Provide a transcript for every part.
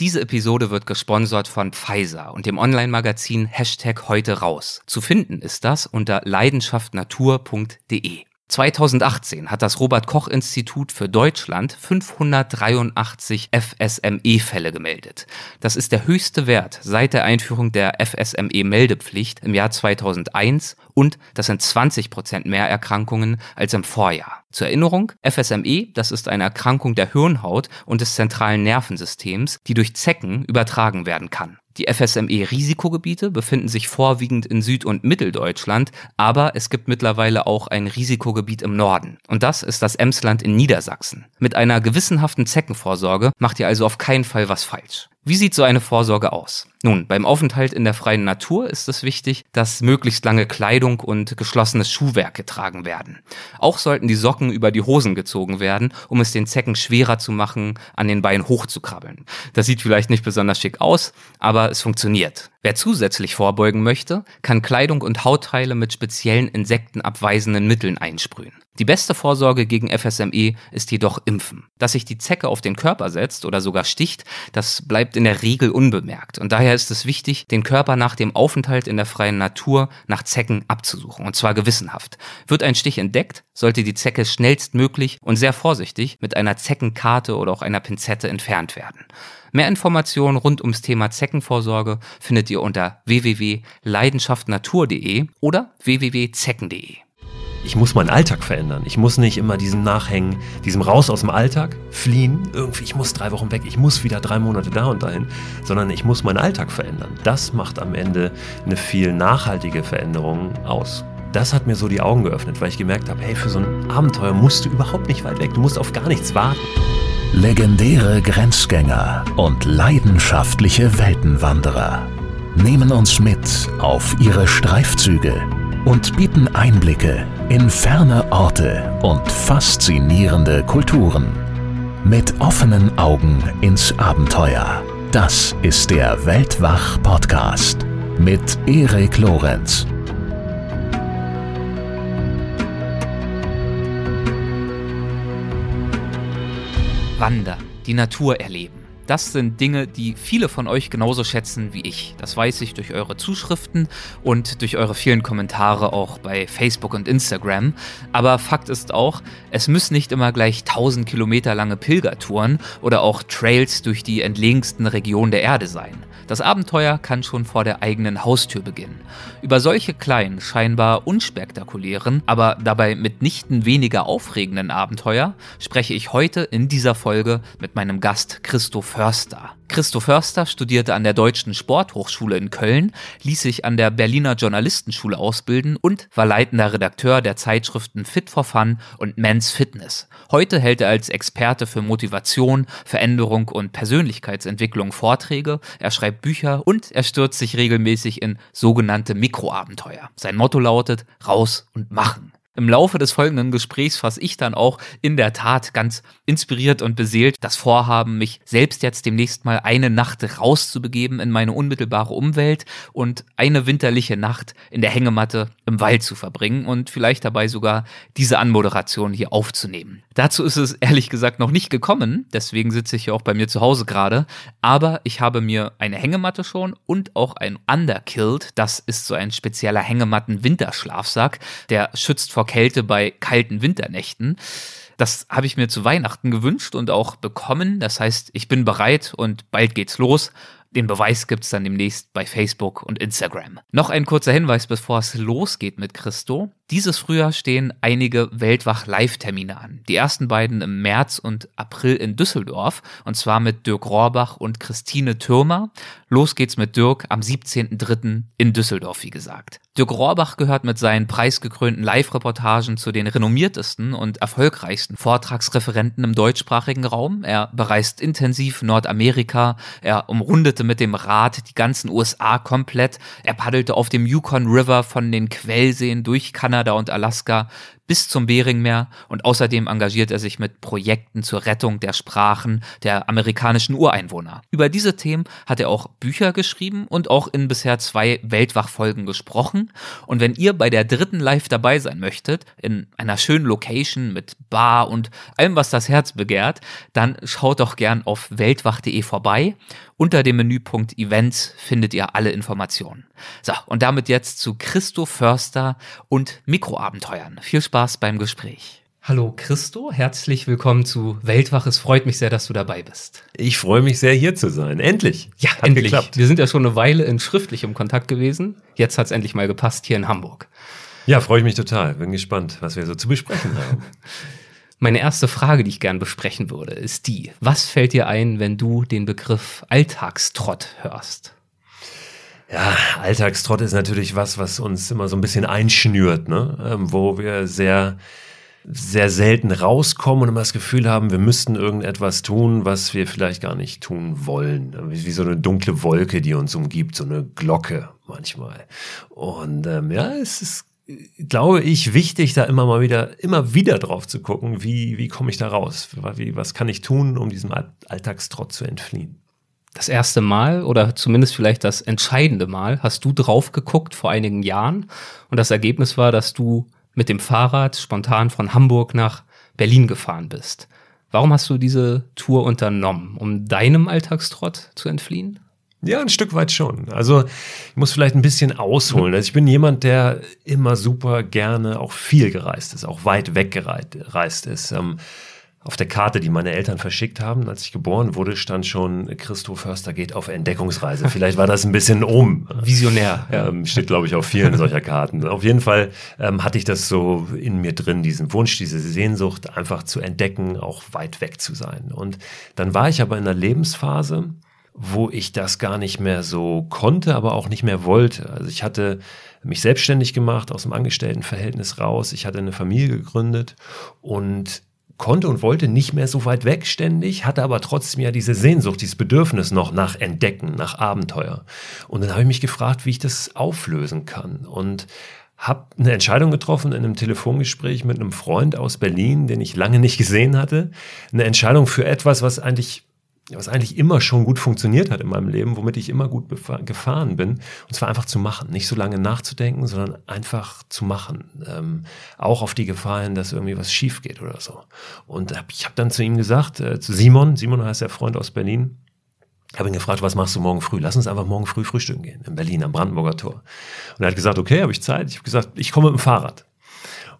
Diese Episode wird gesponsert von Pfizer und dem Online-Magazin Hashtag heute raus. Zu finden ist das unter leidenschaftnatur.de. 2018 hat das Robert Koch Institut für Deutschland 583 FSME-Fälle gemeldet. Das ist der höchste Wert seit der Einführung der FSME-Meldepflicht im Jahr 2001 und das sind 20 Prozent mehr Erkrankungen als im Vorjahr. Zur Erinnerung, FSME, das ist eine Erkrankung der Hirnhaut und des zentralen Nervensystems, die durch Zecken übertragen werden kann. Die FSME-Risikogebiete befinden sich vorwiegend in Süd- und Mitteldeutschland, aber es gibt mittlerweile auch ein Risikogebiet im Norden. Und das ist das Emsland in Niedersachsen. Mit einer gewissenhaften Zeckenvorsorge macht ihr also auf keinen Fall was falsch. Wie sieht so eine Vorsorge aus? Nun, beim Aufenthalt in der freien Natur ist es wichtig, dass möglichst lange Kleidung und geschlossenes Schuhwerk getragen werden. Auch sollten die Socken über die Hosen gezogen werden, um es den Zecken schwerer zu machen, an den Beinen hochzukrabbeln. Das sieht vielleicht nicht besonders schick aus, aber es funktioniert. Wer zusätzlich vorbeugen möchte, kann Kleidung und Hautteile mit speziellen insektenabweisenden Mitteln einsprühen. Die beste Vorsorge gegen FSME ist jedoch Impfen. Dass sich die Zecke auf den Körper setzt oder sogar sticht, das bleibt in der Regel unbemerkt. Und daher ist es wichtig, den Körper nach dem Aufenthalt in der freien Natur nach Zecken abzusuchen. Und zwar gewissenhaft. Wird ein Stich entdeckt, sollte die Zecke schnellstmöglich und sehr vorsichtig mit einer Zeckenkarte oder auch einer Pinzette entfernt werden. Mehr Informationen rund ums Thema Zeckenvorsorge findet ihr unter www.leidenschaftnatur.de oder www.zecken.de. Ich muss meinen Alltag verändern. Ich muss nicht immer diesem nachhängen, diesem raus aus dem Alltag, fliehen. Irgendwie, ich muss drei Wochen weg, ich muss wieder drei Monate da und dahin, sondern ich muss meinen Alltag verändern. Das macht am Ende eine viel nachhaltige Veränderung aus. Das hat mir so die Augen geöffnet, weil ich gemerkt habe, hey, für so ein Abenteuer musst du überhaupt nicht weit weg. Du musst auf gar nichts warten. Legendäre Grenzgänger und leidenschaftliche Weltenwanderer nehmen uns mit auf ihre Streifzüge und bieten Einblicke in ferne Orte und faszinierende Kulturen. Mit offenen Augen ins Abenteuer. Das ist der Weltwach-Podcast mit Erik Lorenz. Wandern, die Natur erleben. Das sind Dinge, die viele von euch genauso schätzen wie ich. Das weiß ich durch eure Zuschriften und durch eure vielen Kommentare auch bei Facebook und Instagram. Aber Fakt ist auch, es müssen nicht immer gleich 1000 Kilometer lange Pilgertouren oder auch Trails durch die entlegensten Regionen der Erde sein. Das Abenteuer kann schon vor der eigenen Haustür beginnen. Über solche kleinen, scheinbar unspektakulären, aber dabei mitnichten weniger aufregenden Abenteuer spreche ich heute in dieser Folge mit meinem Gast Christo Förster. Christo Förster studierte an der Deutschen Sporthochschule in Köln, ließ sich an der Berliner Journalistenschule ausbilden und war leitender Redakteur der Zeitschriften Fit for Fun und Men's Fitness. Heute hält er als Experte für Motivation, Veränderung und Persönlichkeitsentwicklung Vorträge, er schreibt Bücher und er stürzt sich regelmäßig in sogenannte Mikroabenteuer. Sein Motto lautet raus und machen. Im Laufe des folgenden Gesprächs fasse ich dann auch in der Tat ganz inspiriert und beseelt das Vorhaben, mich selbst jetzt demnächst mal eine Nacht rauszubegeben in meine unmittelbare Umwelt und eine winterliche Nacht in der Hängematte im Wald zu verbringen und vielleicht dabei sogar diese Anmoderation hier aufzunehmen. Dazu ist es ehrlich gesagt noch nicht gekommen, deswegen sitze ich hier auch bei mir zu Hause gerade, aber ich habe mir eine Hängematte schon und auch ein Underkilled, das ist so ein spezieller Hängematten-Winterschlafsack, der schützt vor Kälte bei kalten Winternächten. Das habe ich mir zu Weihnachten gewünscht und auch bekommen. Das heißt, ich bin bereit und bald geht's los. Den Beweis gibt's dann demnächst bei Facebook und Instagram. Noch ein kurzer Hinweis, bevor es losgeht mit Christo. Dieses Frühjahr stehen einige Weltwach-Live-Termine an. Die ersten beiden im März und April in Düsseldorf, und zwar mit Dirk Rohrbach und Christine Türmer. Los geht's mit Dirk am 17.03. in Düsseldorf, wie gesagt. Dirk Rohrbach gehört mit seinen preisgekrönten Live-Reportagen zu den renommiertesten und erfolgreichsten Vortragsreferenten im deutschsprachigen Raum. Er bereist intensiv Nordamerika, er umrundete mit dem Rad die ganzen USA komplett, er paddelte auf dem Yukon River von den Quellseen durch Kanada Kanada und Alaska bis zum Beringmeer und außerdem engagiert er sich mit Projekten zur Rettung der Sprachen der amerikanischen Ureinwohner. Über diese Themen hat er auch Bücher geschrieben und auch in bisher zwei Weltwachfolgen gesprochen. Und wenn ihr bei der dritten Live dabei sein möchtet, in einer schönen Location mit Bar und allem, was das Herz begehrt, dann schaut doch gern auf weltwach.de vorbei. Unter dem Menüpunkt Events findet ihr alle Informationen. So, und damit jetzt zu Christo Förster und Mikroabenteuern. Viel Spaß beim Gespräch. Hallo Christo, herzlich willkommen zu Weltwach. Es freut mich sehr, dass du dabei bist. Ich freue mich sehr, hier zu sein. Endlich. Ja, hat endlich. Geklappt. Wir sind ja schon eine Weile in schriftlichem Kontakt gewesen. Jetzt hat es endlich mal gepasst hier in Hamburg. Ja, freue ich mich total. Bin gespannt, was wir so zu besprechen haben. Meine erste Frage, die ich gern besprechen würde, ist die, was fällt dir ein, wenn du den Begriff Alltagstrott hörst? Ja, Alltagstrott ist natürlich was, was uns immer so ein bisschen einschnürt, ne? Ähm, wo wir sehr, sehr selten rauskommen und immer das Gefühl haben, wir müssten irgendetwas tun, was wir vielleicht gar nicht tun wollen. Wie so eine dunkle Wolke, die uns umgibt, so eine Glocke manchmal. Und ähm, ja, es ist glaube ich, wichtig, da immer mal wieder, immer wieder drauf zu gucken, wie, wie komme ich da raus? Wie, was kann ich tun, um diesem Alltagstrott zu entfliehen? Das erste Mal oder zumindest vielleicht das entscheidende Mal hast du drauf geguckt vor einigen Jahren und das Ergebnis war, dass du mit dem Fahrrad spontan von Hamburg nach Berlin gefahren bist. Warum hast du diese Tour unternommen? Um deinem Alltagstrott zu entfliehen? Ja, ein Stück weit schon. Also ich muss vielleicht ein bisschen ausholen. Also ich bin jemand, der immer super gerne auch viel gereist ist, auch weit weg gereist ist. Ähm, auf der Karte, die meine Eltern verschickt haben, als ich geboren wurde, stand schon, Christo Förster geht auf Entdeckungsreise. Vielleicht war das ein bisschen um. Visionär. Ja. Ähm, steht, glaube ich, auf vielen solcher Karten. Auf jeden Fall ähm, hatte ich das so in mir drin, diesen Wunsch, diese Sehnsucht, einfach zu entdecken, auch weit weg zu sein. Und dann war ich aber in einer Lebensphase, wo ich das gar nicht mehr so konnte, aber auch nicht mehr wollte. Also ich hatte mich selbstständig gemacht, aus dem Angestelltenverhältnis raus. Ich hatte eine Familie gegründet und konnte und wollte nicht mehr so weit weg ständig, hatte aber trotzdem ja diese Sehnsucht, dieses Bedürfnis noch nach Entdecken, nach Abenteuer. Und dann habe ich mich gefragt, wie ich das auflösen kann. Und habe eine Entscheidung getroffen in einem Telefongespräch mit einem Freund aus Berlin, den ich lange nicht gesehen hatte. Eine Entscheidung für etwas, was eigentlich was eigentlich immer schon gut funktioniert hat in meinem Leben, womit ich immer gut gefahren bin. Und zwar einfach zu machen, nicht so lange nachzudenken, sondern einfach zu machen. Ähm, auch auf die Gefahr hin, dass irgendwie was schief geht oder so. Und ich habe dann zu ihm gesagt, äh, zu Simon, Simon heißt der Freund aus Berlin, habe ihn gefragt, was machst du morgen früh? Lass uns einfach morgen früh frühstücken gehen in Berlin am Brandenburger Tor. Und er hat gesagt, okay, habe ich Zeit. Ich habe gesagt, ich komme mit dem Fahrrad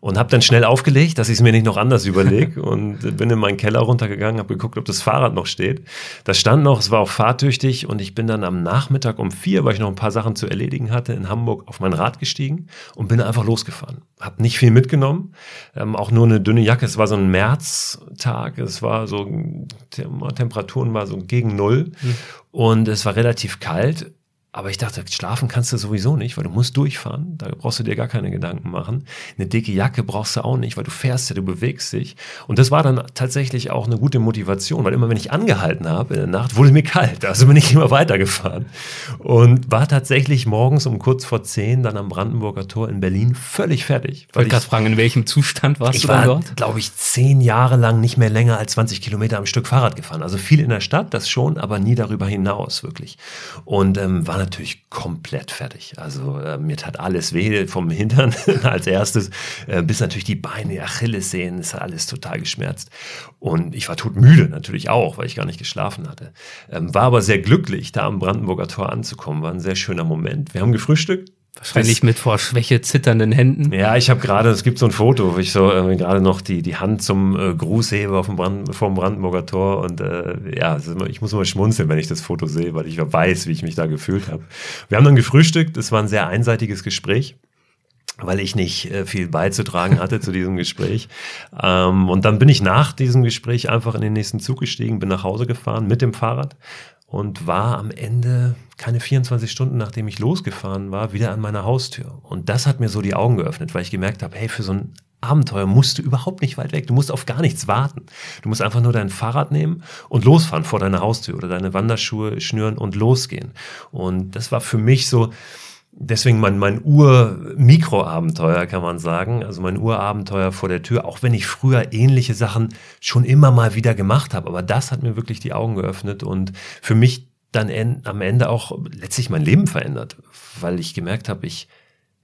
und habe dann schnell aufgelegt, dass ich es mir nicht noch anders überlege und bin in meinen Keller runtergegangen, habe geguckt, ob das Fahrrad noch steht. Das stand noch, es war auch fahrtüchtig und ich bin dann am Nachmittag um vier, weil ich noch ein paar Sachen zu erledigen hatte, in Hamburg auf mein Rad gestiegen und bin einfach losgefahren. Hab nicht viel mitgenommen, ähm, auch nur eine dünne Jacke. Es war so ein Märztag, es war so Temperaturen war so gegen null mhm. und es war relativ kalt aber ich dachte, schlafen kannst du sowieso nicht, weil du musst durchfahren. Da brauchst du dir gar keine Gedanken machen. Eine dicke Jacke brauchst du auch nicht, weil du fährst ja, du bewegst dich. Und das war dann tatsächlich auch eine gute Motivation, weil immer wenn ich angehalten habe in der Nacht, wurde mir kalt. Also bin ich immer weitergefahren. Und war tatsächlich morgens um kurz vor zehn dann am Brandenburger Tor in Berlin völlig fertig. Ich wollte gerade fragen, in welchem Zustand warst ich du dann war, dort? glaube ich, zehn Jahre lang nicht mehr länger als 20 Kilometer am Stück Fahrrad gefahren. Also viel in der Stadt, das schon, aber nie darüber hinaus, wirklich. Und ähm, war natürlich komplett fertig. Also äh, mir tat alles weh vom Hintern als erstes, äh, bis natürlich die Beine, die Achillessehnen, es hat alles total geschmerzt. Und ich war todmüde natürlich auch, weil ich gar nicht geschlafen hatte. Ähm, war aber sehr glücklich, da am Brandenburger Tor anzukommen. War ein sehr schöner Moment. Wir haben gefrühstückt, Wahrscheinlich das, mit vor Schwäche zitternden Händen. Ja, ich habe gerade, es gibt so ein Foto, wo ich so äh, gerade noch die, die Hand zum äh, Gruß hebe auf dem Brand, vom Brandenburger Tor und äh, ja, ich muss immer schmunzeln, wenn ich das Foto sehe, weil ich weiß, wie ich mich da gefühlt habe. Wir haben dann gefrühstückt, es war ein sehr einseitiges Gespräch weil ich nicht äh, viel beizutragen hatte zu diesem Gespräch. Ähm, und dann bin ich nach diesem Gespräch einfach in den nächsten Zug gestiegen, bin nach Hause gefahren mit dem Fahrrad und war am Ende keine 24 Stunden, nachdem ich losgefahren war, wieder an meiner Haustür. Und das hat mir so die Augen geöffnet, weil ich gemerkt habe, hey, für so ein Abenteuer musst du überhaupt nicht weit weg. Du musst auf gar nichts warten. Du musst einfach nur dein Fahrrad nehmen und losfahren vor deiner Haustür oder deine Wanderschuhe schnüren und losgehen. Und das war für mich so, deswegen mein, mein Ur-Mikroabenteuer, kann man sagen. Also mein Urabenteuer vor der Tür, auch wenn ich früher ähnliche Sachen schon immer mal wieder gemacht habe. Aber das hat mir wirklich die Augen geöffnet und für mich dann en am Ende auch letztlich mein Leben verändert, weil ich gemerkt habe, ich,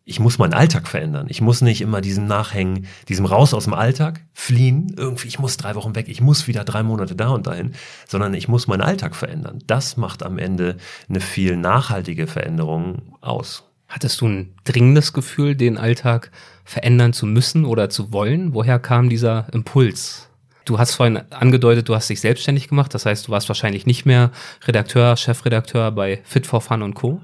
ich muss meinen Alltag verändern. Ich muss nicht immer diesem nachhängen, diesem raus aus dem Alltag, fliehen, irgendwie, ich muss drei Wochen weg, ich muss wieder drei Monate da und dahin, sondern ich muss meinen Alltag verändern. Das macht am Ende eine viel nachhaltige Veränderung aus. Hattest du ein dringendes Gefühl, den Alltag verändern zu müssen oder zu wollen? Woher kam dieser Impuls? Du hast vorhin angedeutet, du hast dich selbstständig gemacht, das heißt, du warst wahrscheinlich nicht mehr Redakteur, Chefredakteur bei Fit for Fun und Co.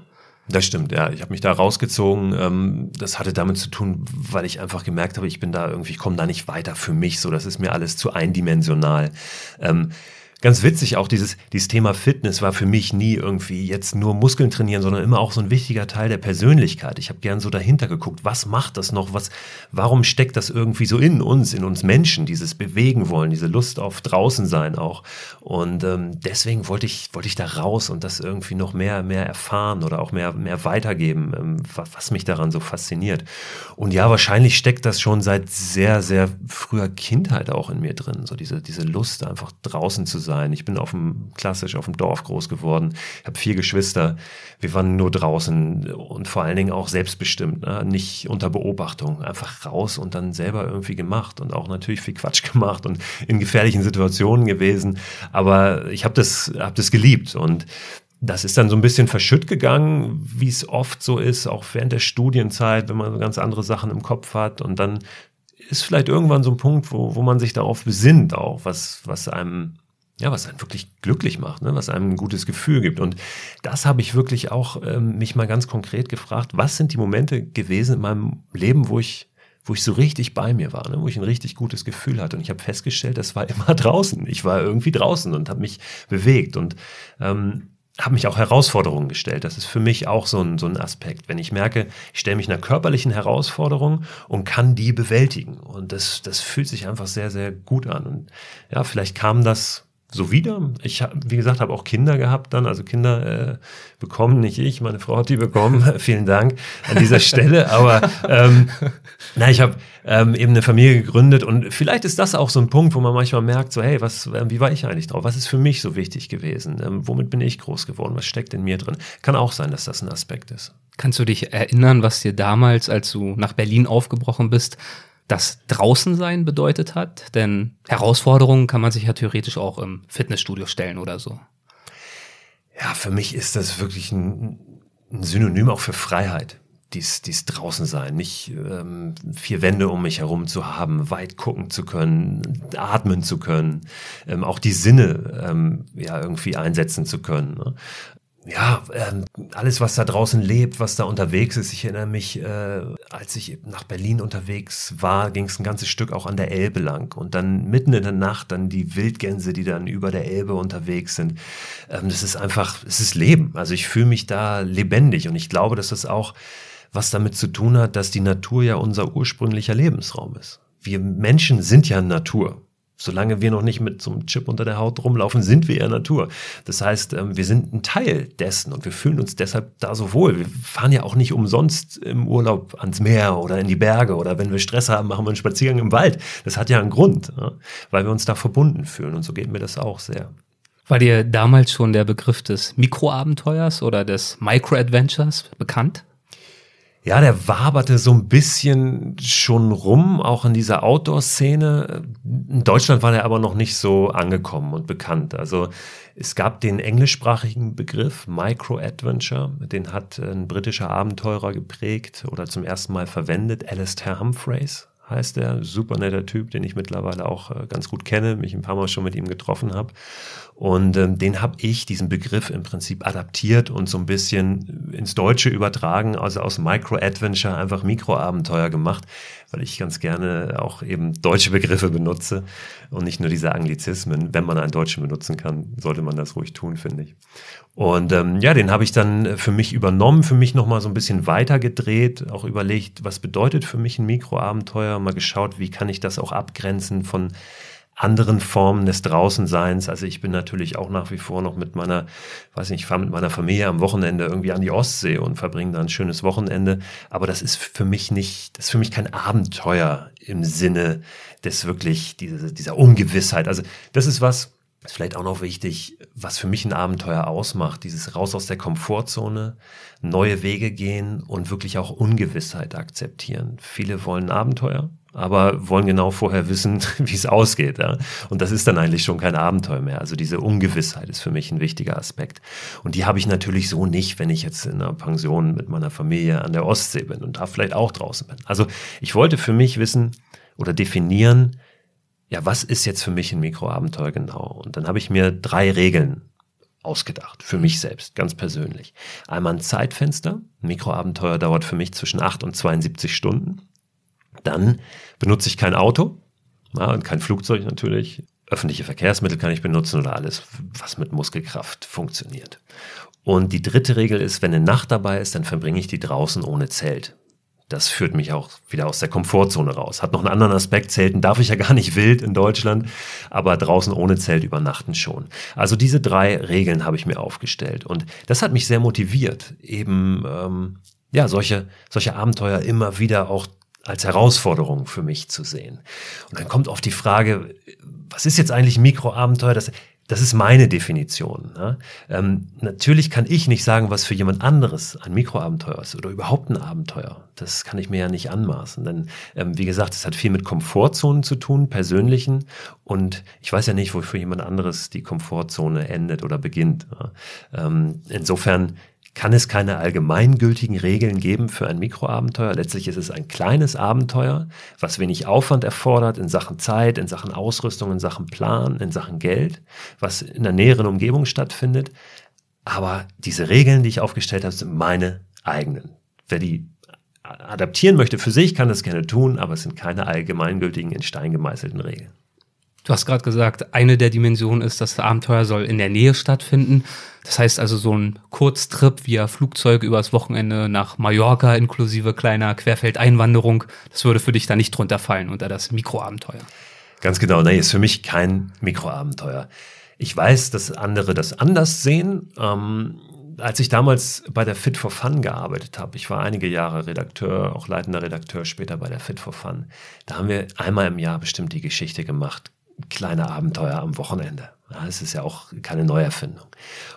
Das stimmt, ja. Ich habe mich da rausgezogen. Ähm, das hatte damit zu tun, weil ich einfach gemerkt habe, ich bin da irgendwie, ich komme da nicht weiter für mich. So, das ist mir alles zu eindimensional. Ganz witzig auch dieses, dieses Thema Fitness war für mich nie irgendwie jetzt nur Muskeln trainieren, sondern immer auch so ein wichtiger Teil der Persönlichkeit. Ich habe gern so dahinter geguckt, was macht das noch, was, warum steckt das irgendwie so in uns, in uns Menschen, dieses Bewegen wollen, diese Lust auf draußen sein auch. Und ähm, deswegen wollte ich, wollte ich da raus und das irgendwie noch mehr, mehr erfahren oder auch mehr, mehr weitergeben, ähm, was, was mich daran so fasziniert. Und ja, wahrscheinlich steckt das schon seit sehr, sehr früher Kindheit auch in mir drin, so diese, diese Lust einfach draußen zu sein sein. Ich bin auf dem, klassisch auf dem Dorf groß geworden. Ich habe vier Geschwister. Wir waren nur draußen und vor allen Dingen auch selbstbestimmt, ne? nicht unter Beobachtung. Einfach raus und dann selber irgendwie gemacht und auch natürlich viel Quatsch gemacht und in gefährlichen Situationen gewesen. Aber ich habe das, hab das geliebt und das ist dann so ein bisschen verschütt gegangen, wie es oft so ist, auch während der Studienzeit, wenn man ganz andere Sachen im Kopf hat. Und dann ist vielleicht irgendwann so ein Punkt, wo, wo man sich darauf besinnt, auch was, was einem ja, was einen wirklich glücklich macht, ne? was einem ein gutes Gefühl gibt. Und das habe ich wirklich auch ähm, mich mal ganz konkret gefragt, was sind die Momente gewesen in meinem Leben, wo ich, wo ich so richtig bei mir war, ne? wo ich ein richtig gutes Gefühl hatte. Und ich habe festgestellt, das war immer draußen. Ich war irgendwie draußen und habe mich bewegt und ähm, habe mich auch Herausforderungen gestellt. Das ist für mich auch so ein, so ein Aspekt. Wenn ich merke, ich stelle mich einer körperlichen Herausforderung und kann die bewältigen. Und das, das fühlt sich einfach sehr, sehr gut an. Und ja, vielleicht kam das so wieder. Ich, wie gesagt, habe auch Kinder gehabt dann, also Kinder äh, bekommen, nicht ich, meine Frau hat die bekommen. Vielen Dank an dieser Stelle. Aber ähm, na, ich habe ähm, eben eine Familie gegründet und vielleicht ist das auch so ein Punkt, wo man manchmal merkt, so hey, was, äh, wie war ich eigentlich drauf? Was ist für mich so wichtig gewesen? Ähm, womit bin ich groß geworden? Was steckt in mir drin? Kann auch sein, dass das ein Aspekt ist. Kannst du dich erinnern, was dir damals, als du nach Berlin aufgebrochen bist, das Draußensein bedeutet hat. Denn Herausforderungen kann man sich ja theoretisch auch im Fitnessstudio stellen oder so. Ja, für mich ist das wirklich ein, ein Synonym auch für Freiheit. Dies, dies draußen sein, nicht ähm, vier Wände um mich herum zu haben, weit gucken zu können, atmen zu können, ähm, auch die Sinne ähm, ja irgendwie einsetzen zu können. Ne? Ja, ähm, alles, was da draußen lebt, was da unterwegs ist. Ich erinnere mich, äh, als ich nach Berlin unterwegs war, ging es ein ganzes Stück auch an der Elbe lang. Und dann mitten in der Nacht dann die Wildgänse, die dann über der Elbe unterwegs sind. Ähm, das ist einfach, es ist Leben. Also ich fühle mich da lebendig. Und ich glaube, dass das auch was damit zu tun hat, dass die Natur ja unser ursprünglicher Lebensraum ist. Wir Menschen sind ja Natur. Solange wir noch nicht mit so einem Chip unter der Haut rumlaufen, sind wir eher Natur. Das heißt, ähm, wir sind ein Teil dessen und wir fühlen uns deshalb da so wohl. Wir fahren ja auch nicht umsonst im Urlaub ans Meer oder in die Berge oder wenn wir Stress haben, machen wir einen Spaziergang im Wald. Das hat ja einen Grund, weil wir uns da verbunden fühlen und so geht mir das auch sehr. War dir damals schon der Begriff des Mikroabenteuers oder des Micro-Adventures bekannt? Ja, der waberte so ein bisschen schon rum, auch in dieser Outdoor-Szene. In Deutschland war der aber noch nicht so angekommen und bekannt. Also es gab den englischsprachigen Begriff Micro-Adventure, den hat ein britischer Abenteurer geprägt oder zum ersten Mal verwendet, Alistair Humphreys heißt er, super netter Typ, den ich mittlerweile auch äh, ganz gut kenne, mich ein paar Mal schon mit ihm getroffen habe. Und ähm, den habe ich, diesen Begriff im Prinzip adaptiert und so ein bisschen ins Deutsche übertragen, also aus Micro-Adventure einfach Mikroabenteuer gemacht, weil ich ganz gerne auch eben deutsche Begriffe benutze und nicht nur diese Anglizismen. Wenn man einen Deutschen benutzen kann, sollte man das ruhig tun, finde ich. Und ähm, ja, den habe ich dann für mich übernommen, für mich nochmal so ein bisschen weitergedreht, auch überlegt, was bedeutet für mich ein Mikroabenteuer, mal geschaut, wie kann ich das auch abgrenzen von anderen Formen des Draußenseins. Also ich bin natürlich auch nach wie vor noch mit meiner, weiß nicht, ich fahre mit meiner Familie am Wochenende irgendwie an die Ostsee und verbringe da ein schönes Wochenende. Aber das ist für mich nicht, das ist für mich kein Abenteuer im Sinne des wirklich, dieser, dieser Ungewissheit. Also das ist was, ist vielleicht auch noch wichtig, was für mich ein Abenteuer ausmacht, dieses raus aus der Komfortzone, neue Wege gehen und wirklich auch Ungewissheit akzeptieren. Viele wollen Abenteuer, aber wollen genau vorher wissen, wie es ausgeht. Ja? Und das ist dann eigentlich schon kein Abenteuer mehr. Also diese Ungewissheit ist für mich ein wichtiger Aspekt. Und die habe ich natürlich so nicht, wenn ich jetzt in einer Pension mit meiner Familie an der Ostsee bin und da vielleicht auch draußen bin. Also ich wollte für mich wissen oder definieren, ja, was ist jetzt für mich ein Mikroabenteuer genau? Und dann habe ich mir drei Regeln ausgedacht, für mich selbst, ganz persönlich. Einmal ein Zeitfenster. Ein Mikroabenteuer dauert für mich zwischen 8 und 72 Stunden. Dann benutze ich kein Auto ja, und kein Flugzeug natürlich. Öffentliche Verkehrsmittel kann ich benutzen oder alles, was mit Muskelkraft funktioniert. Und die dritte Regel ist, wenn eine Nacht dabei ist, dann verbringe ich die draußen ohne Zelt. Das führt mich auch wieder aus der Komfortzone raus. Hat noch einen anderen Aspekt. Zelten darf ich ja gar nicht wild in Deutschland, aber draußen ohne Zelt übernachten schon. Also diese drei Regeln habe ich mir aufgestellt und das hat mich sehr motiviert, eben ähm, ja solche solche Abenteuer immer wieder auch als Herausforderung für mich zu sehen. Und dann kommt oft die Frage, was ist jetzt eigentlich Mikroabenteuer? Das, das ist meine Definition. Ne? Ähm, natürlich kann ich nicht sagen, was für jemand anderes ein Mikroabenteuer ist oder überhaupt ein Abenteuer. Das kann ich mir ja nicht anmaßen. Denn ähm, wie gesagt, es hat viel mit Komfortzonen zu tun, persönlichen. Und ich weiß ja nicht, wo für jemand anderes die Komfortzone endet oder beginnt. Ne? Ähm, insofern kann es keine allgemeingültigen Regeln geben für ein Mikroabenteuer. Letztlich ist es ein kleines Abenteuer, was wenig Aufwand erfordert in Sachen Zeit, in Sachen Ausrüstung, in Sachen Plan, in Sachen Geld, was in der näheren Umgebung stattfindet. Aber diese Regeln, die ich aufgestellt habe, sind meine eigenen. Wer die adaptieren möchte für sich, kann das gerne tun, aber es sind keine allgemeingültigen, in Stein gemeißelten Regeln. Du hast gerade gesagt, eine der Dimensionen ist, das Abenteuer soll in der Nähe stattfinden. Das heißt also so ein Kurztrip via Flugzeug übers Wochenende nach Mallorca inklusive kleiner Querfeldeinwanderung, das würde für dich da nicht drunter fallen unter das Mikroabenteuer. Ganz genau, nee, ist für mich kein Mikroabenteuer. Ich weiß, dass andere das anders sehen. Ähm, als ich damals bei der Fit for Fun gearbeitet habe, ich war einige Jahre Redakteur, auch leitender Redakteur später bei der Fit for Fun, da haben wir einmal im Jahr bestimmt die Geschichte gemacht, kleine Abenteuer am Wochenende. Ja, es ist ja auch keine Neuerfindung.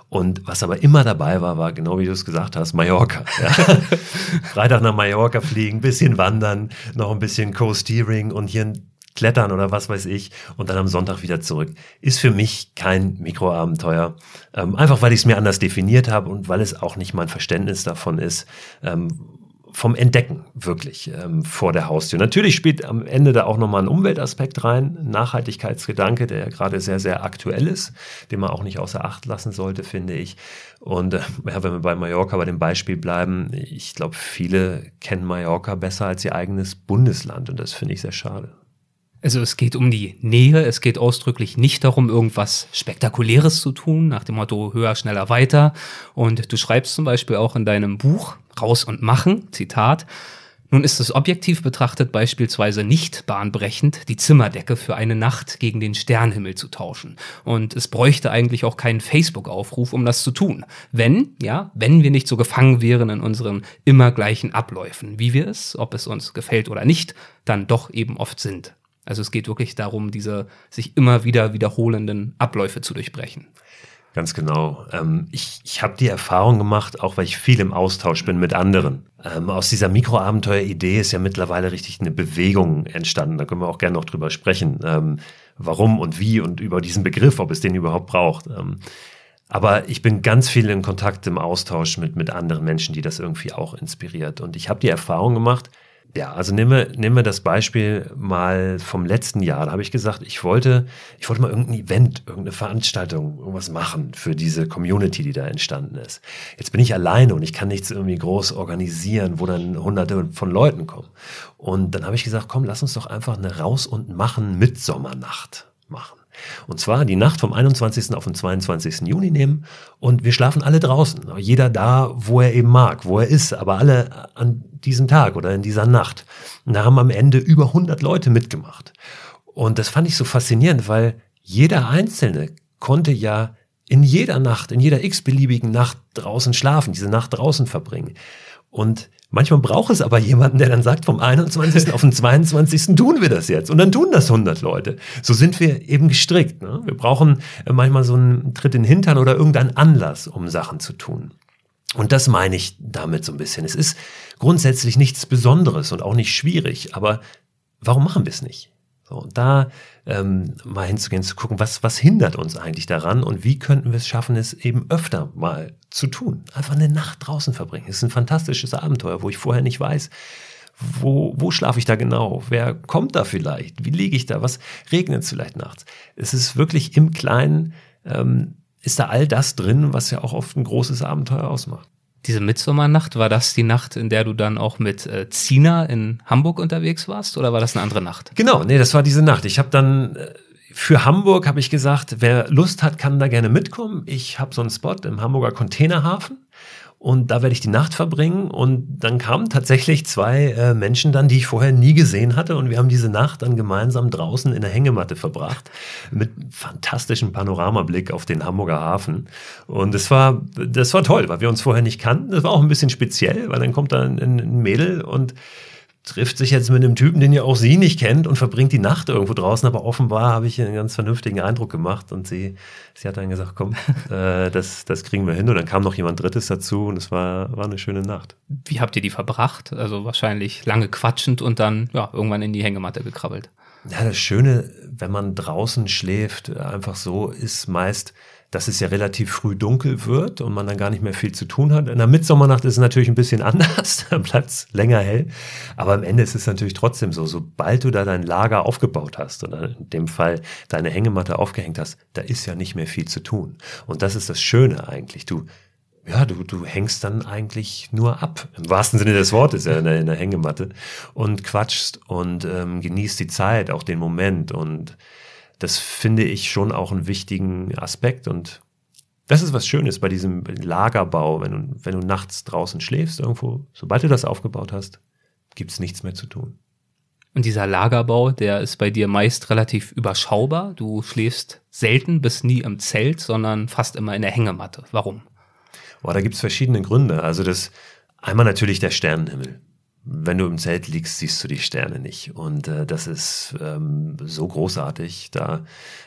Und was aber immer dabei war, war genau wie du es gesagt hast, Mallorca. Ja. Freitag nach Mallorca fliegen, bisschen wandern, noch ein bisschen Co-Steering und hier ein Klettern oder was weiß ich und dann am Sonntag wieder zurück. Ist für mich kein Mikroabenteuer. Ähm, einfach weil ich es mir anders definiert habe und weil es auch nicht mein Verständnis davon ist, ähm, vom Entdecken wirklich ähm, vor der Haustür. Natürlich spielt am Ende da auch nochmal ein Umweltaspekt rein, ein Nachhaltigkeitsgedanke, der ja gerade sehr, sehr aktuell ist, den man auch nicht außer Acht lassen sollte, finde ich. Und äh, ja, wenn wir bei Mallorca bei dem Beispiel bleiben, ich glaube, viele kennen Mallorca besser als ihr eigenes Bundesland und das finde ich sehr schade. Also es geht um die Nähe, es geht ausdrücklich nicht darum, irgendwas Spektakuläres zu tun, nach dem Motto höher, schneller, weiter. Und du schreibst zum Beispiel auch in deinem Buch Raus und Machen, Zitat, nun ist es objektiv betrachtet beispielsweise nicht bahnbrechend, die Zimmerdecke für eine Nacht gegen den Sternhimmel zu tauschen. Und es bräuchte eigentlich auch keinen Facebook-Aufruf, um das zu tun. Wenn, ja, wenn wir nicht so gefangen wären in unseren immer gleichen Abläufen, wie wir es, ob es uns gefällt oder nicht, dann doch eben oft sind. Also es geht wirklich darum, diese sich immer wieder wiederholenden Abläufe zu durchbrechen. Ganz genau. Ähm, ich ich habe die Erfahrung gemacht, auch weil ich viel im Austausch bin mit anderen. Ähm, aus dieser Mikroabenteuer-Idee ist ja mittlerweile richtig eine Bewegung entstanden. Da können wir auch gerne noch drüber sprechen. Ähm, warum und wie und über diesen Begriff, ob es den überhaupt braucht. Ähm, aber ich bin ganz viel in Kontakt im Austausch mit, mit anderen Menschen, die das irgendwie auch inspiriert. Und ich habe die Erfahrung gemacht, ja, also nimm mir, nimm mir das Beispiel mal vom letzten Jahr. Da habe ich gesagt, ich wollte, ich wollte mal irgendein Event, irgendeine Veranstaltung, irgendwas machen für diese Community, die da entstanden ist. Jetzt bin ich alleine und ich kann nichts irgendwie groß organisieren, wo dann hunderte von Leuten kommen. Und dann habe ich gesagt, komm, lass uns doch einfach eine Raus- und Machen Mitsommernacht machen. Und zwar die Nacht vom 21. auf den 22. Juni nehmen und wir schlafen alle draußen. Jeder da, wo er eben mag, wo er ist, aber alle an diesem Tag oder in dieser Nacht. Und da haben am Ende über 100 Leute mitgemacht. Und das fand ich so faszinierend, weil jeder Einzelne konnte ja in jeder Nacht, in jeder x-beliebigen Nacht draußen schlafen, diese Nacht draußen verbringen. Und manchmal braucht es aber jemanden, der dann sagt, vom 21. auf den 22. tun wir das jetzt. Und dann tun das 100 Leute. So sind wir eben gestrickt. Ne? Wir brauchen manchmal so einen Tritt in den Hintern oder irgendeinen Anlass, um Sachen zu tun. Und das meine ich damit so ein bisschen. Es ist grundsätzlich nichts Besonderes und auch nicht schwierig, aber warum machen wir es nicht? So, und da ähm, mal hinzugehen, zu gucken, was, was hindert uns eigentlich daran und wie könnten wir es schaffen, es eben öfter mal zu tun. Einfach eine Nacht draußen verbringen. Es ist ein fantastisches Abenteuer, wo ich vorher nicht weiß, wo, wo schlafe ich da genau? Wer kommt da vielleicht? Wie liege ich da? Was regnet es vielleicht nachts? Es ist wirklich im Kleinen, ähm, ist da all das drin, was ja auch oft ein großes Abenteuer ausmacht diese Mitsommernacht, war das die Nacht, in der du dann auch mit äh, Zina in Hamburg unterwegs warst oder war das eine andere Nacht? Genau, nee, das war diese Nacht. Ich habe dann äh, für Hamburg habe ich gesagt, wer Lust hat, kann da gerne mitkommen. Ich habe so einen Spot im Hamburger Containerhafen und da werde ich die Nacht verbringen. Und dann kamen tatsächlich zwei äh, Menschen dann, die ich vorher nie gesehen hatte. Und wir haben diese Nacht dann gemeinsam draußen in der Hängematte verbracht. Mit fantastischem Panoramablick auf den Hamburger Hafen. Und das war, das war toll, weil wir uns vorher nicht kannten. Das war auch ein bisschen speziell, weil dann kommt da ein, ein Mädel und trifft sich jetzt mit einem Typen, den ja auch sie nicht kennt und verbringt die Nacht irgendwo draußen, aber offenbar habe ich einen ganz vernünftigen Eindruck gemacht und sie, sie hat dann gesagt, komm, äh, das, das kriegen wir hin und dann kam noch jemand Drittes dazu und es war, war eine schöne Nacht. Wie habt ihr die verbracht? Also wahrscheinlich lange quatschend und dann ja, irgendwann in die Hängematte gekrabbelt. Ja, das Schöne, wenn man draußen schläft, einfach so, ist meist, dass es ja relativ früh dunkel wird und man dann gar nicht mehr viel zu tun hat. In der Mitsommernacht ist es natürlich ein bisschen anders, dann bleibt es länger hell. Aber am Ende ist es natürlich trotzdem so, sobald du da dein Lager aufgebaut hast oder in dem Fall deine Hängematte aufgehängt hast, da ist ja nicht mehr viel zu tun. Und das ist das Schöne eigentlich. Du, ja, du, du hängst dann eigentlich nur ab, im wahrsten Sinne des Wortes, ja, in der, in der Hängematte und quatschst und ähm, genießt die Zeit, auch den Moment und das finde ich schon auch einen wichtigen Aspekt und das ist was Schönes bei diesem Lagerbau, wenn du, wenn du nachts draußen schläfst irgendwo, sobald du das aufgebaut hast, gibt es nichts mehr zu tun. Und dieser Lagerbau, der ist bei dir meist relativ überschaubar. Du schläfst selten bis nie im Zelt, sondern fast immer in der Hängematte. Warum? Boah, da gibt es verschiedene Gründe. Also das einmal natürlich der Sternenhimmel wenn du im Zelt liegst, siehst du die Sterne nicht. Und äh, das ist ähm, so großartig, da,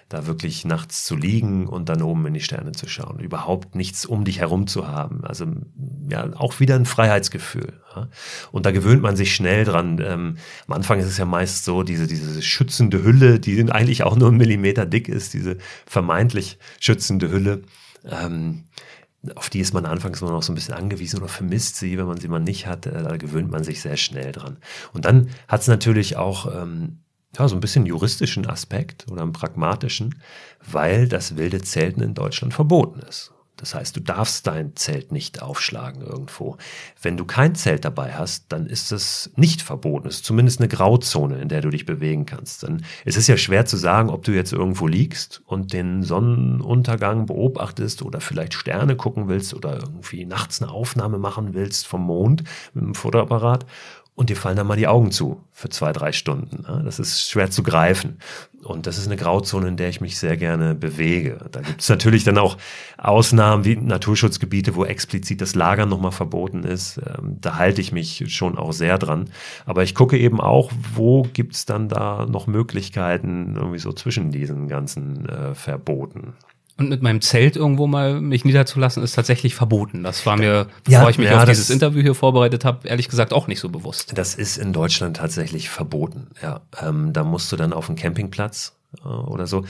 da wirklich nachts zu liegen und dann oben in die Sterne zu schauen. Überhaupt nichts um dich herum zu haben. Also ja, auch wieder ein Freiheitsgefühl. Ja? Und da gewöhnt man sich schnell dran. Ähm, am Anfang ist es ja meist so, diese, diese schützende Hülle, die eigentlich auch nur ein Millimeter dick ist, diese vermeintlich schützende Hülle. Ähm, auf die ist man anfangs immer noch so ein bisschen angewiesen oder vermisst sie, wenn man sie mal nicht hat. Äh, da gewöhnt man sich sehr schnell dran. Und dann hat es natürlich auch ähm, ja, so ein bisschen juristischen Aspekt oder einen pragmatischen, weil das wilde Zelten in Deutschland verboten ist. Das heißt, du darfst dein Zelt nicht aufschlagen irgendwo. Wenn du kein Zelt dabei hast, dann ist es nicht verboten. Es ist zumindest eine Grauzone, in der du dich bewegen kannst. Denn es ist ja schwer zu sagen, ob du jetzt irgendwo liegst und den Sonnenuntergang beobachtest oder vielleicht Sterne gucken willst oder irgendwie nachts eine Aufnahme machen willst vom Mond mit dem Fotoapparat und dir fallen dann mal die Augen zu für zwei, drei Stunden. Das ist schwer zu greifen. Und das ist eine Grauzone, in der ich mich sehr gerne bewege. Da gibt es natürlich dann auch Ausnahmen wie Naturschutzgebiete, wo explizit das Lagern nochmal verboten ist. Ähm, da halte ich mich schon auch sehr dran. Aber ich gucke eben auch, wo gibt es dann da noch Möglichkeiten irgendwie so zwischen diesen ganzen äh, Verboten. Und mit meinem Zelt irgendwo mal mich niederzulassen, ist tatsächlich verboten. Das war mir, bevor ja, ich mich ja, auf dieses Interview hier vorbereitet habe, ehrlich gesagt auch nicht so bewusst. Das ist in Deutschland tatsächlich verboten. Ja, ähm, da musst du dann auf einen Campingplatz äh, oder so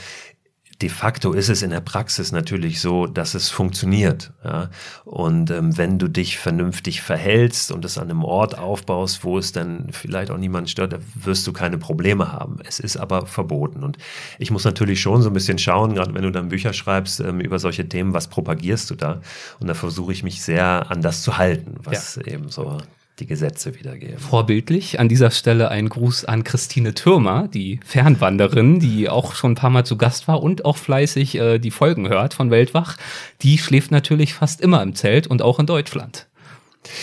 de facto ist es in der Praxis natürlich so, dass es funktioniert. Ja? Und ähm, wenn du dich vernünftig verhältst und es an einem Ort aufbaust, wo es dann vielleicht auch niemand stört, da wirst du keine Probleme haben. Es ist aber verboten. Und ich muss natürlich schon so ein bisschen schauen, gerade wenn du dann Bücher schreibst ähm, über solche Themen, was propagierst du da? Und da versuche ich mich sehr an das zu halten, was ja. eben so die Gesetze wiedergeben. Vorbildlich. An dieser Stelle ein Gruß an Christine Türmer, die Fernwanderin, die auch schon ein paar Mal zu Gast war und auch fleißig äh, die Folgen hört von Weltwach. Die schläft natürlich fast immer im Zelt und auch in Deutschland.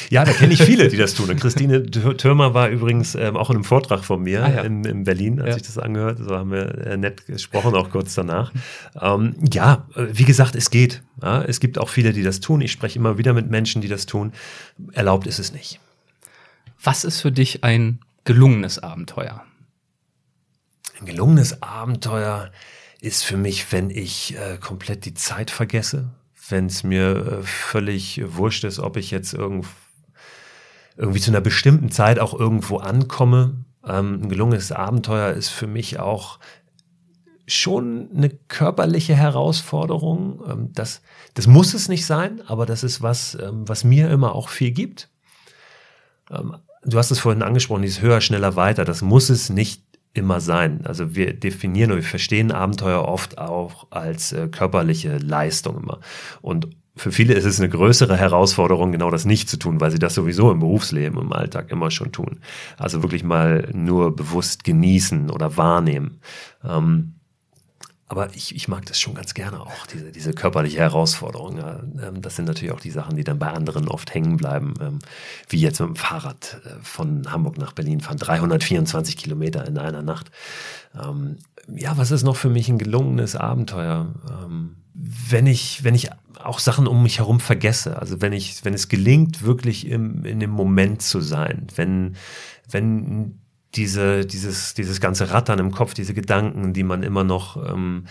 Ja, da kenne ich viele, die das tun. Und Christine Türmer war übrigens ähm, auch in einem Vortrag von mir ah, ja. in, in, Berlin, als ja. ich das angehört. So haben wir äh, nett gesprochen, auch kurz danach. Ähm, ja, äh, wie gesagt, es geht. Ja, es gibt auch viele, die das tun. Ich spreche immer wieder mit Menschen, die das tun. Erlaubt ist es nicht. Was ist für dich ein gelungenes Abenteuer? Ein gelungenes Abenteuer ist für mich, wenn ich äh, komplett die Zeit vergesse, wenn es mir äh, völlig wurscht ist, ob ich jetzt irgend, irgendwie zu einer bestimmten Zeit auch irgendwo ankomme. Ähm, ein gelungenes Abenteuer ist für mich auch schon eine körperliche Herausforderung. Ähm, das, das muss es nicht sein, aber das ist was, ähm, was mir immer auch viel gibt. Du hast es vorhin angesprochen, dieses höher, schneller, weiter. Das muss es nicht immer sein. Also wir definieren und wir verstehen Abenteuer oft auch als äh, körperliche Leistung immer. Und für viele ist es eine größere Herausforderung, genau das nicht zu tun, weil sie das sowieso im Berufsleben, im Alltag immer schon tun. Also wirklich mal nur bewusst genießen oder wahrnehmen. Ähm, aber ich, ich mag das schon ganz gerne auch, diese, diese körperliche Herausforderung. Ähm, das sind natürlich auch die Sachen, die dann bei anderen oft hängen bleiben. Ähm, wie jetzt mit dem Fahrrad äh, von Hamburg nach Berlin fahren, 324 Kilometer in einer Nacht. Ähm, ja, was ist noch für mich ein gelungenes Abenteuer? Wenn ich, wenn ich auch Sachen um mich herum vergesse, also wenn ich, wenn es gelingt, wirklich im, in dem Moment zu sein, wenn, wenn diese, dieses, dieses ganze Rattern im Kopf, diese Gedanken, die man immer noch ähm,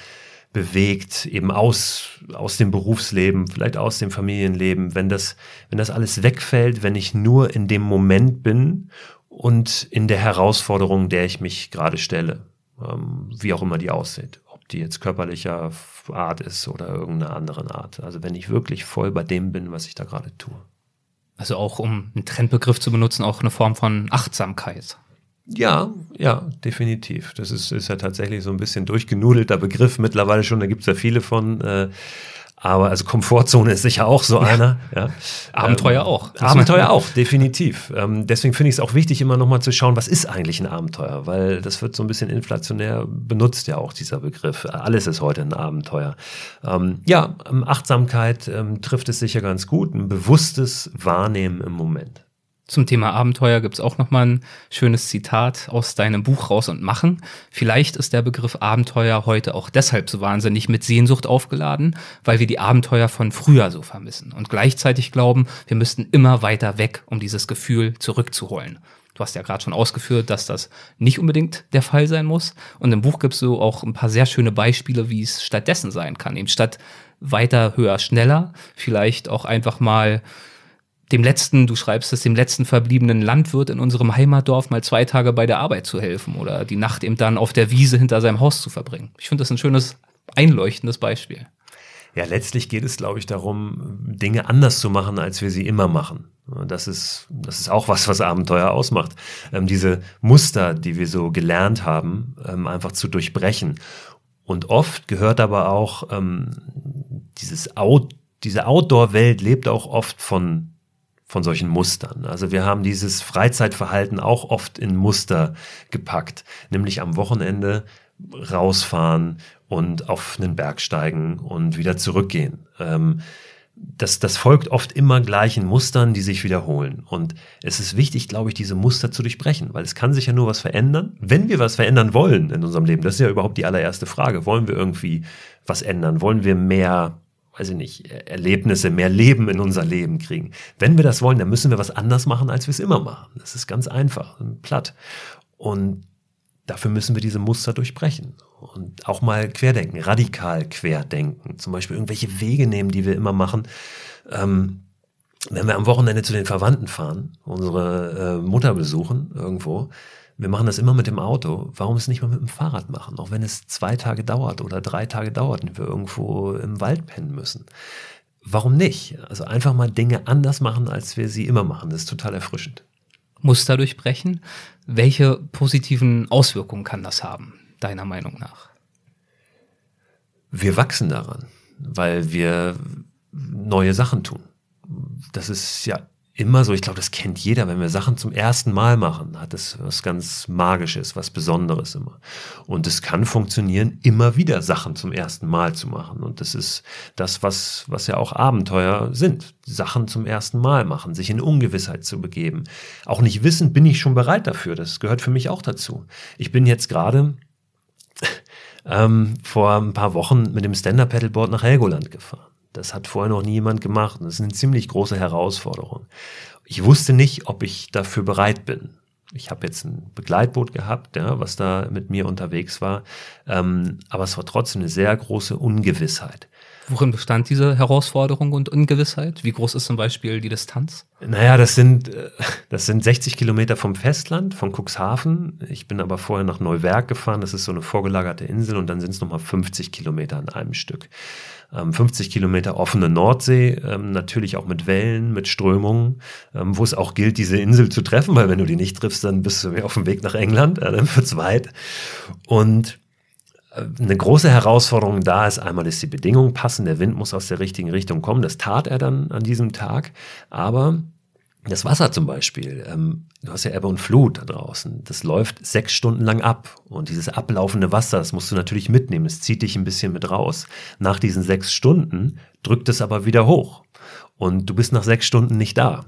bewegt, eben aus, aus dem Berufsleben, vielleicht aus dem Familienleben, wenn das, wenn das alles wegfällt, wenn ich nur in dem Moment bin und in der Herausforderung, der ich mich gerade stelle, ähm, wie auch immer die aussieht, ob die jetzt körperlicher Art ist oder irgendeiner anderen Art. Also wenn ich wirklich voll bei dem bin, was ich da gerade tue. Also auch um einen Trendbegriff zu benutzen, auch eine Form von Achtsamkeit. Ja, ja, definitiv. Das ist, ist ja tatsächlich so ein bisschen durchgenudelter Begriff mittlerweile schon, da gibt's ja viele von. Äh, aber also Komfortzone ist sicher auch so einer. Ja. Abenteuer ähm, auch. Abenteuer auch, definitiv. Ähm, deswegen finde ich es auch wichtig, immer nochmal zu schauen, was ist eigentlich ein Abenteuer? Weil das wird so ein bisschen inflationär benutzt, ja auch dieser Begriff. Alles ist heute ein Abenteuer. Ähm, ja, Achtsamkeit ähm, trifft es sicher ganz gut. Ein bewusstes Wahrnehmen im Moment. Zum Thema Abenteuer gibt's auch nochmal ein schönes Zitat aus deinem Buch Raus und Machen. Vielleicht ist der Begriff Abenteuer heute auch deshalb so wahnsinnig mit Sehnsucht aufgeladen, weil wir die Abenteuer von früher so vermissen und gleichzeitig glauben, wir müssten immer weiter weg, um dieses Gefühl zurückzuholen. Du hast ja gerade schon ausgeführt, dass das nicht unbedingt der Fall sein muss. Und im Buch gibst du auch ein paar sehr schöne Beispiele, wie es stattdessen sein kann. Eben statt weiter, höher, schneller, vielleicht auch einfach mal dem letzten, du schreibst es, dem letzten verbliebenen Landwirt in unserem Heimatdorf mal zwei Tage bei der Arbeit zu helfen oder die Nacht eben dann auf der Wiese hinter seinem Haus zu verbringen. Ich finde das ein schönes, einleuchtendes Beispiel. Ja, letztlich geht es, glaube ich, darum, Dinge anders zu machen, als wir sie immer machen. Das ist, das ist auch was, was Abenteuer ausmacht. Ähm, diese Muster, die wir so gelernt haben, ähm, einfach zu durchbrechen. Und oft gehört aber auch ähm, dieses Out, diese Outdoor-Welt lebt auch oft von von solchen Mustern. Also wir haben dieses Freizeitverhalten auch oft in Muster gepackt, nämlich am Wochenende rausfahren und auf einen Berg steigen und wieder zurückgehen. Ähm, das, das folgt oft immer gleichen Mustern, die sich wiederholen. Und es ist wichtig, glaube ich, diese Muster zu durchbrechen, weil es kann sich ja nur was verändern. Wenn wir was verändern wollen in unserem Leben, das ist ja überhaupt die allererste Frage. Wollen wir irgendwie was ändern? Wollen wir mehr weiß ich nicht, Erlebnisse, mehr Leben in unser Leben kriegen. Wenn wir das wollen, dann müssen wir was anders machen, als wir es immer machen. Das ist ganz einfach, platt. Und dafür müssen wir diese Muster durchbrechen und auch mal querdenken, radikal querdenken. Zum Beispiel irgendwelche Wege nehmen, die wir immer machen. Ähm, wenn wir am Wochenende zu den Verwandten fahren, unsere äh, Mutter besuchen irgendwo, wir machen das immer mit dem Auto. Warum es nicht mal mit dem Fahrrad machen? Auch wenn es zwei Tage dauert oder drei Tage dauert und wir irgendwo im Wald pennen müssen. Warum nicht? Also einfach mal Dinge anders machen, als wir sie immer machen. Das ist total erfrischend. Muster durchbrechen. Welche positiven Auswirkungen kann das haben, deiner Meinung nach? Wir wachsen daran, weil wir neue Sachen tun. Das ist ja immer so, ich glaube, das kennt jeder, wenn wir Sachen zum ersten Mal machen, hat es was ganz Magisches, was Besonderes immer. Und es kann funktionieren, immer wieder Sachen zum ersten Mal zu machen. Und das ist das, was, was ja auch Abenteuer sind. Sachen zum ersten Mal machen, sich in Ungewissheit zu begeben. Auch nicht wissen, bin ich schon bereit dafür. Das gehört für mich auch dazu. Ich bin jetzt gerade ähm, vor ein paar Wochen mit dem Stand-Up-Paddleboard nach Helgoland gefahren. Das hat vorher noch nie jemand gemacht. Das ist eine ziemlich große Herausforderung. Ich wusste nicht, ob ich dafür bereit bin. Ich habe jetzt ein Begleitboot gehabt, ja, was da mit mir unterwegs war. Ähm, aber es war trotzdem eine sehr große Ungewissheit. Worin bestand diese Herausforderung und Ungewissheit? Wie groß ist zum Beispiel die Distanz? Naja, das sind, äh, das sind 60 Kilometer vom Festland, von Cuxhaven. Ich bin aber vorher nach Neuwerk gefahren. Das ist so eine vorgelagerte Insel und dann sind es nochmal 50 Kilometer an einem Stück. 50 ähm, Kilometer offene Nordsee, ähm, natürlich auch mit Wellen, mit Strömungen, ähm, wo es auch gilt, diese Insel zu treffen, weil wenn du die nicht triffst, dann bist du auf dem Weg nach England, äh, dann wird's weit. Und eine große Herausforderung da ist einmal, dass die Bedingungen passen, der Wind muss aus der richtigen Richtung kommen. Das tat er dann an diesem Tag, aber das Wasser zum Beispiel, ähm, du hast ja Ebbe und Flut da draußen, das läuft sechs Stunden lang ab. Und dieses ablaufende Wasser, das musst du natürlich mitnehmen, es zieht dich ein bisschen mit raus. Nach diesen sechs Stunden drückt es aber wieder hoch. Und du bist nach sechs Stunden nicht da.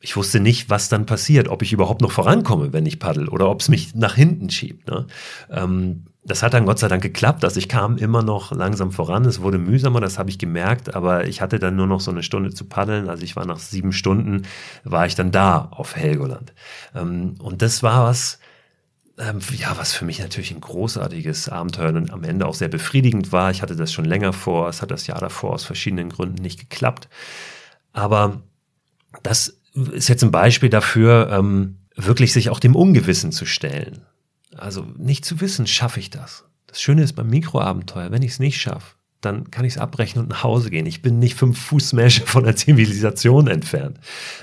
Ich wusste nicht, was dann passiert, ob ich überhaupt noch vorankomme, wenn ich paddel, oder ob es mich nach hinten schiebt. Ne? Ähm, das hat dann Gott sei Dank geklappt. Also ich kam immer noch langsam voran. Es wurde mühsamer, das habe ich gemerkt, aber ich hatte dann nur noch so eine Stunde zu paddeln. Also ich war nach sieben Stunden, war ich dann da auf Helgoland. Ähm, und das war was, ähm, ja, was für mich natürlich ein großartiges Abenteuer und am Ende auch sehr befriedigend war. Ich hatte das schon länger vor. Es hat das Jahr davor aus verschiedenen Gründen nicht geklappt. Aber das ist jetzt ein Beispiel dafür, ähm, wirklich sich auch dem Ungewissen zu stellen. Also nicht zu wissen, schaffe ich das. Das Schöne ist beim Mikroabenteuer, wenn ich es nicht schaffe, dann kann ich es abbrechen und nach Hause gehen. Ich bin nicht fünf Fußmärsche von der Zivilisation entfernt.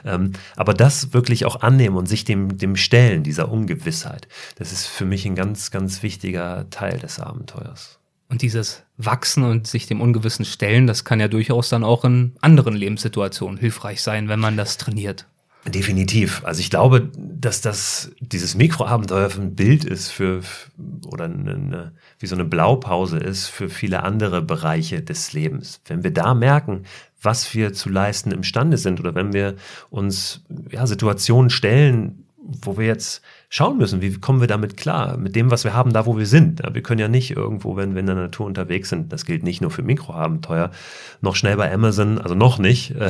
Ähm, aber das wirklich auch annehmen und sich dem, dem stellen, dieser Ungewissheit, das ist für mich ein ganz, ganz wichtiger Teil des Abenteuers. Und dieses Wachsen und sich dem Ungewissen stellen, das kann ja durchaus dann auch in anderen Lebenssituationen hilfreich sein, wenn man das trainiert. Definitiv. Also ich glaube, dass das dieses Mikroabenteuer ein Bild ist für oder eine, wie so eine Blaupause ist für viele andere Bereiche des Lebens. Wenn wir da merken, was wir zu leisten imstande sind oder wenn wir uns ja, Situationen stellen, wo wir jetzt schauen müssen, wie kommen wir damit klar, mit dem, was wir haben, da wo wir sind. Wir können ja nicht irgendwo, wenn wir in der Natur unterwegs sind, das gilt nicht nur für Mikroabenteuer, noch schnell bei Amazon, also noch nicht, äh,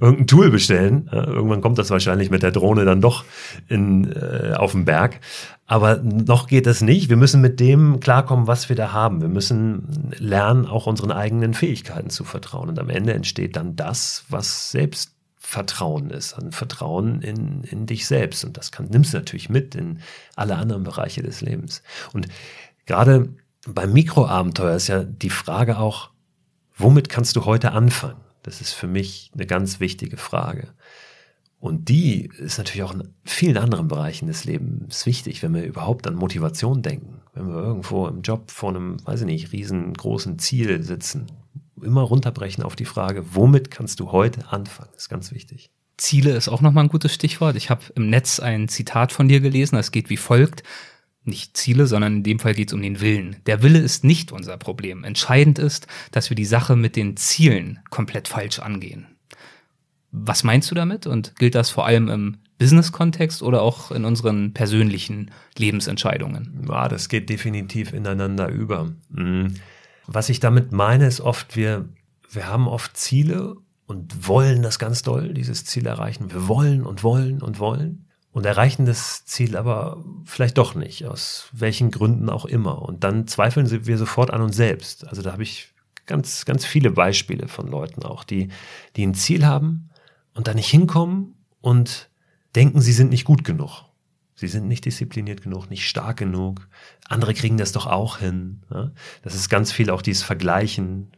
irgendein Tool bestellen. Ja, irgendwann kommt das wahrscheinlich mit der Drohne dann doch in, äh, auf den Berg. Aber noch geht das nicht. Wir müssen mit dem klarkommen, was wir da haben. Wir müssen lernen, auch unseren eigenen Fähigkeiten zu vertrauen. Und am Ende entsteht dann das, was selbst Vertrauen ist, ein Vertrauen in, in dich selbst. Und das kann, nimmst du natürlich mit in alle anderen Bereiche des Lebens. Und gerade beim Mikroabenteuer ist ja die Frage auch, womit kannst du heute anfangen? Das ist für mich eine ganz wichtige Frage. Und die ist natürlich auch in vielen anderen Bereichen des Lebens wichtig, wenn wir überhaupt an Motivation denken. Wenn wir irgendwo im Job vor einem, weiß ich nicht, riesengroßen Ziel sitzen, immer runterbrechen auf die Frage, womit kannst du heute anfangen? Das ist ganz wichtig. Ziele ist auch nochmal ein gutes Stichwort. Ich habe im Netz ein Zitat von dir gelesen, das geht wie folgt. Nicht Ziele, sondern in dem Fall geht es um den Willen. Der Wille ist nicht unser Problem. Entscheidend ist, dass wir die Sache mit den Zielen komplett falsch angehen. Was meinst du damit und gilt das vor allem im Business-Kontext oder auch in unseren persönlichen Lebensentscheidungen? Ja, das geht definitiv ineinander über. Mhm. Was ich damit meine, ist oft, wir, wir haben oft Ziele und wollen das ganz doll, dieses Ziel erreichen. Wir wollen und wollen und wollen und erreichen das Ziel aber vielleicht doch nicht, aus welchen Gründen auch immer. Und dann zweifeln wir sofort an uns selbst. Also da habe ich ganz, ganz viele Beispiele von Leuten auch, die, die ein Ziel haben und da nicht hinkommen und denken, sie sind nicht gut genug. Sie sind nicht diszipliniert genug, nicht stark genug. Andere kriegen das doch auch hin. Ja? Das ist ganz viel auch dieses Vergleichen,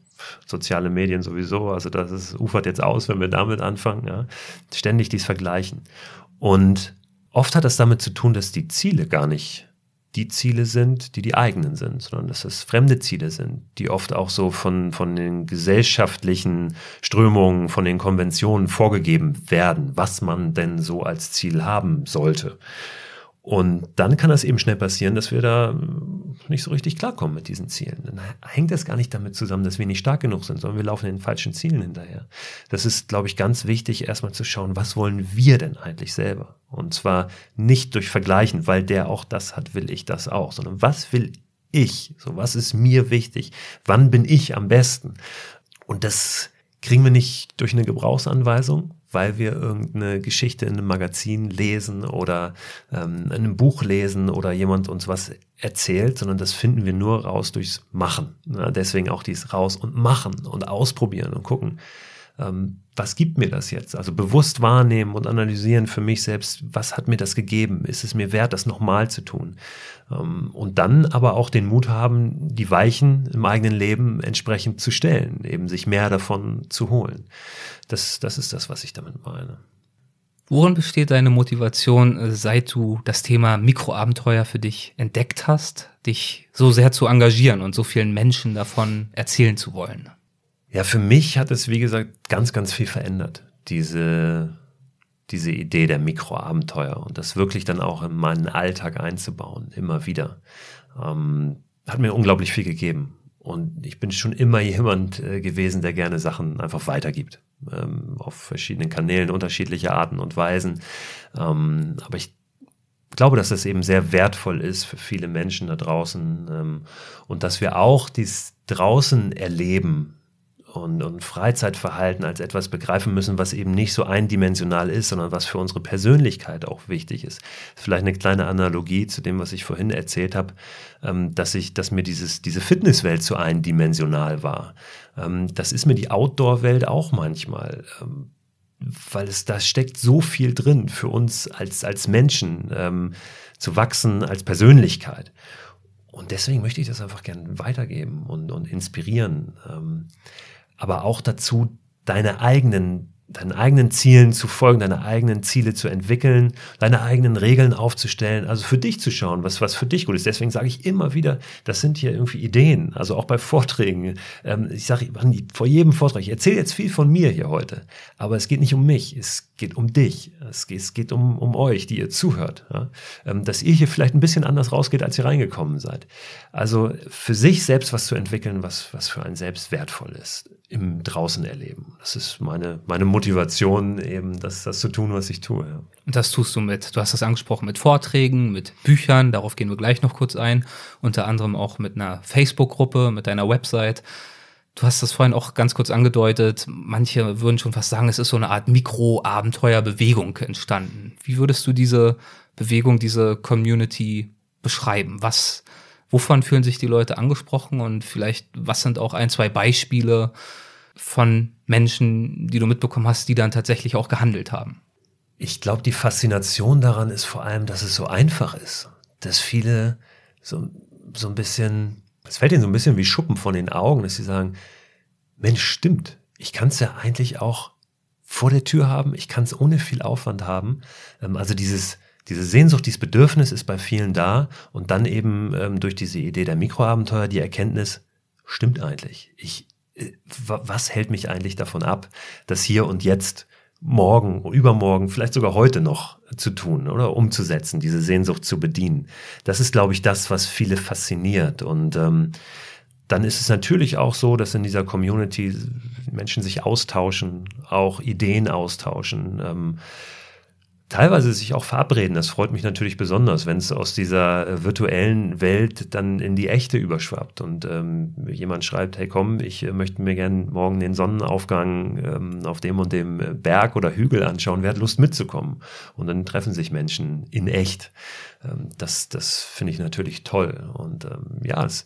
soziale Medien sowieso. Also das ist, ufert jetzt aus, wenn wir damit anfangen. Ja? Ständig dieses Vergleichen. Und oft hat das damit zu tun, dass die Ziele gar nicht die Ziele sind, die die eigenen sind, sondern dass es fremde Ziele sind, die oft auch so von, von den gesellschaftlichen Strömungen, von den Konventionen vorgegeben werden, was man denn so als Ziel haben sollte. Und dann kann das eben schnell passieren, dass wir da nicht so richtig klarkommen mit diesen Zielen. Dann hängt das gar nicht damit zusammen, dass wir nicht stark genug sind, sondern wir laufen den falschen Zielen hinterher. Das ist, glaube ich, ganz wichtig, erstmal zu schauen, was wollen wir denn eigentlich selber? Und zwar nicht durch Vergleichen, weil der auch das hat, will ich das auch, sondern was will ich? So, was ist mir wichtig? Wann bin ich am besten? Und das kriegen wir nicht durch eine Gebrauchsanweisung, weil wir irgendeine Geschichte in einem Magazin lesen oder ähm, in einem Buch lesen oder jemand uns was erzählt, sondern das finden wir nur raus durchs Machen. Ja, deswegen auch dies raus und machen und ausprobieren und gucken, ähm, was gibt mir das jetzt? Also bewusst wahrnehmen und analysieren für mich selbst, was hat mir das gegeben? Ist es mir wert, das nochmal zu tun? Ähm, und dann aber auch den Mut haben, die Weichen im eigenen Leben entsprechend zu stellen, eben sich mehr davon zu holen. Das, das ist das, was ich damit meine. Worin besteht deine Motivation, äh, seit du das Thema Mikroabenteuer für dich entdeckt hast, dich so sehr zu engagieren und so vielen Menschen davon erzählen zu wollen? Ja, für mich hat es, wie gesagt, ganz, ganz viel verändert. Diese, diese Idee der Mikroabenteuer und das wirklich dann auch in meinen Alltag einzubauen, immer wieder. Ähm, hat mir unglaublich viel gegeben. Und ich bin schon immer jemand äh, gewesen, der gerne Sachen einfach weitergibt. Ähm, auf verschiedenen Kanälen, unterschiedliche Arten und Weisen. Ähm, aber ich glaube, dass das eben sehr wertvoll ist für viele Menschen da draußen ähm, und dass wir auch dies draußen erleben und, und Freizeitverhalten als etwas begreifen müssen, was eben nicht so eindimensional ist, sondern was für unsere Persönlichkeit auch wichtig ist. Vielleicht eine kleine Analogie zu dem, was ich vorhin erzählt habe, ähm, dass ich, dass mir dieses, diese Fitnesswelt zu eindimensional war. Ähm, das ist mir die Outdoor-Welt auch manchmal. Ähm, weil es da steckt so viel drin für uns als, als Menschen ähm, zu wachsen, als Persönlichkeit. Und deswegen möchte ich das einfach gerne weitergeben und, und inspirieren. Ähm, aber auch dazu, deine eigenen deinen eigenen Zielen zu folgen, deine eigenen Ziele zu entwickeln, deine eigenen Regeln aufzustellen, also für dich zu schauen, was, was für dich gut ist. Deswegen sage ich immer wieder, das sind hier irgendwie Ideen, also auch bei Vorträgen. Ähm, ich sage vor jedem Vortrag, ich erzähle jetzt viel von mir hier heute, aber es geht nicht um mich, es geht um dich, es geht, es geht um, um euch, die ihr zuhört, ja? ähm, dass ihr hier vielleicht ein bisschen anders rausgeht, als ihr reingekommen seid. Also für sich selbst was zu entwickeln, was, was für einen selbst wertvoll ist im draußen erleben. Das ist meine, meine Motivation, eben das, das zu tun, was ich tue. Ja. Und das tust du mit, du hast das angesprochen, mit Vorträgen, mit Büchern, darauf gehen wir gleich noch kurz ein, unter anderem auch mit einer Facebook-Gruppe, mit deiner Website. Du hast das vorhin auch ganz kurz angedeutet. Manche würden schon fast sagen, es ist so eine Art Mikro-Abenteuer-Bewegung entstanden. Wie würdest du diese Bewegung, diese Community beschreiben? Was, wovon fühlen sich die Leute angesprochen und vielleicht, was sind auch ein, zwei Beispiele von Menschen, die du mitbekommen hast, die dann tatsächlich auch gehandelt haben? Ich glaube, die Faszination daran ist vor allem, dass es so einfach ist, dass viele so, so ein bisschen, es fällt ihnen so ein bisschen wie Schuppen von den Augen, dass sie sagen, Mensch, stimmt, ich kann es ja eigentlich auch vor der Tür haben, ich kann es ohne viel Aufwand haben. Ähm, also dieses, diese Sehnsucht, dieses Bedürfnis ist bei vielen da und dann eben ähm, durch diese Idee der Mikroabenteuer die Erkenntnis, stimmt eigentlich. Ich, äh, was hält mich eigentlich davon ab, das hier und jetzt morgen, übermorgen, vielleicht sogar heute noch zu tun oder umzusetzen, diese Sehnsucht zu bedienen. Das ist, glaube ich, das, was viele fasziniert. Und ähm, dann ist es natürlich auch so, dass in dieser Community Menschen sich austauschen, auch Ideen austauschen. Ähm, teilweise sich auch verabreden. Das freut mich natürlich besonders, wenn es aus dieser äh, virtuellen Welt dann in die echte überschwappt und ähm, jemand schreibt, hey komm, ich äh, möchte mir gern morgen den Sonnenaufgang ähm, auf dem und dem äh, Berg oder Hügel anschauen, wer hat Lust mitzukommen? Und dann treffen sich Menschen in echt. Ähm, das das finde ich natürlich toll. Und ähm, ja, es,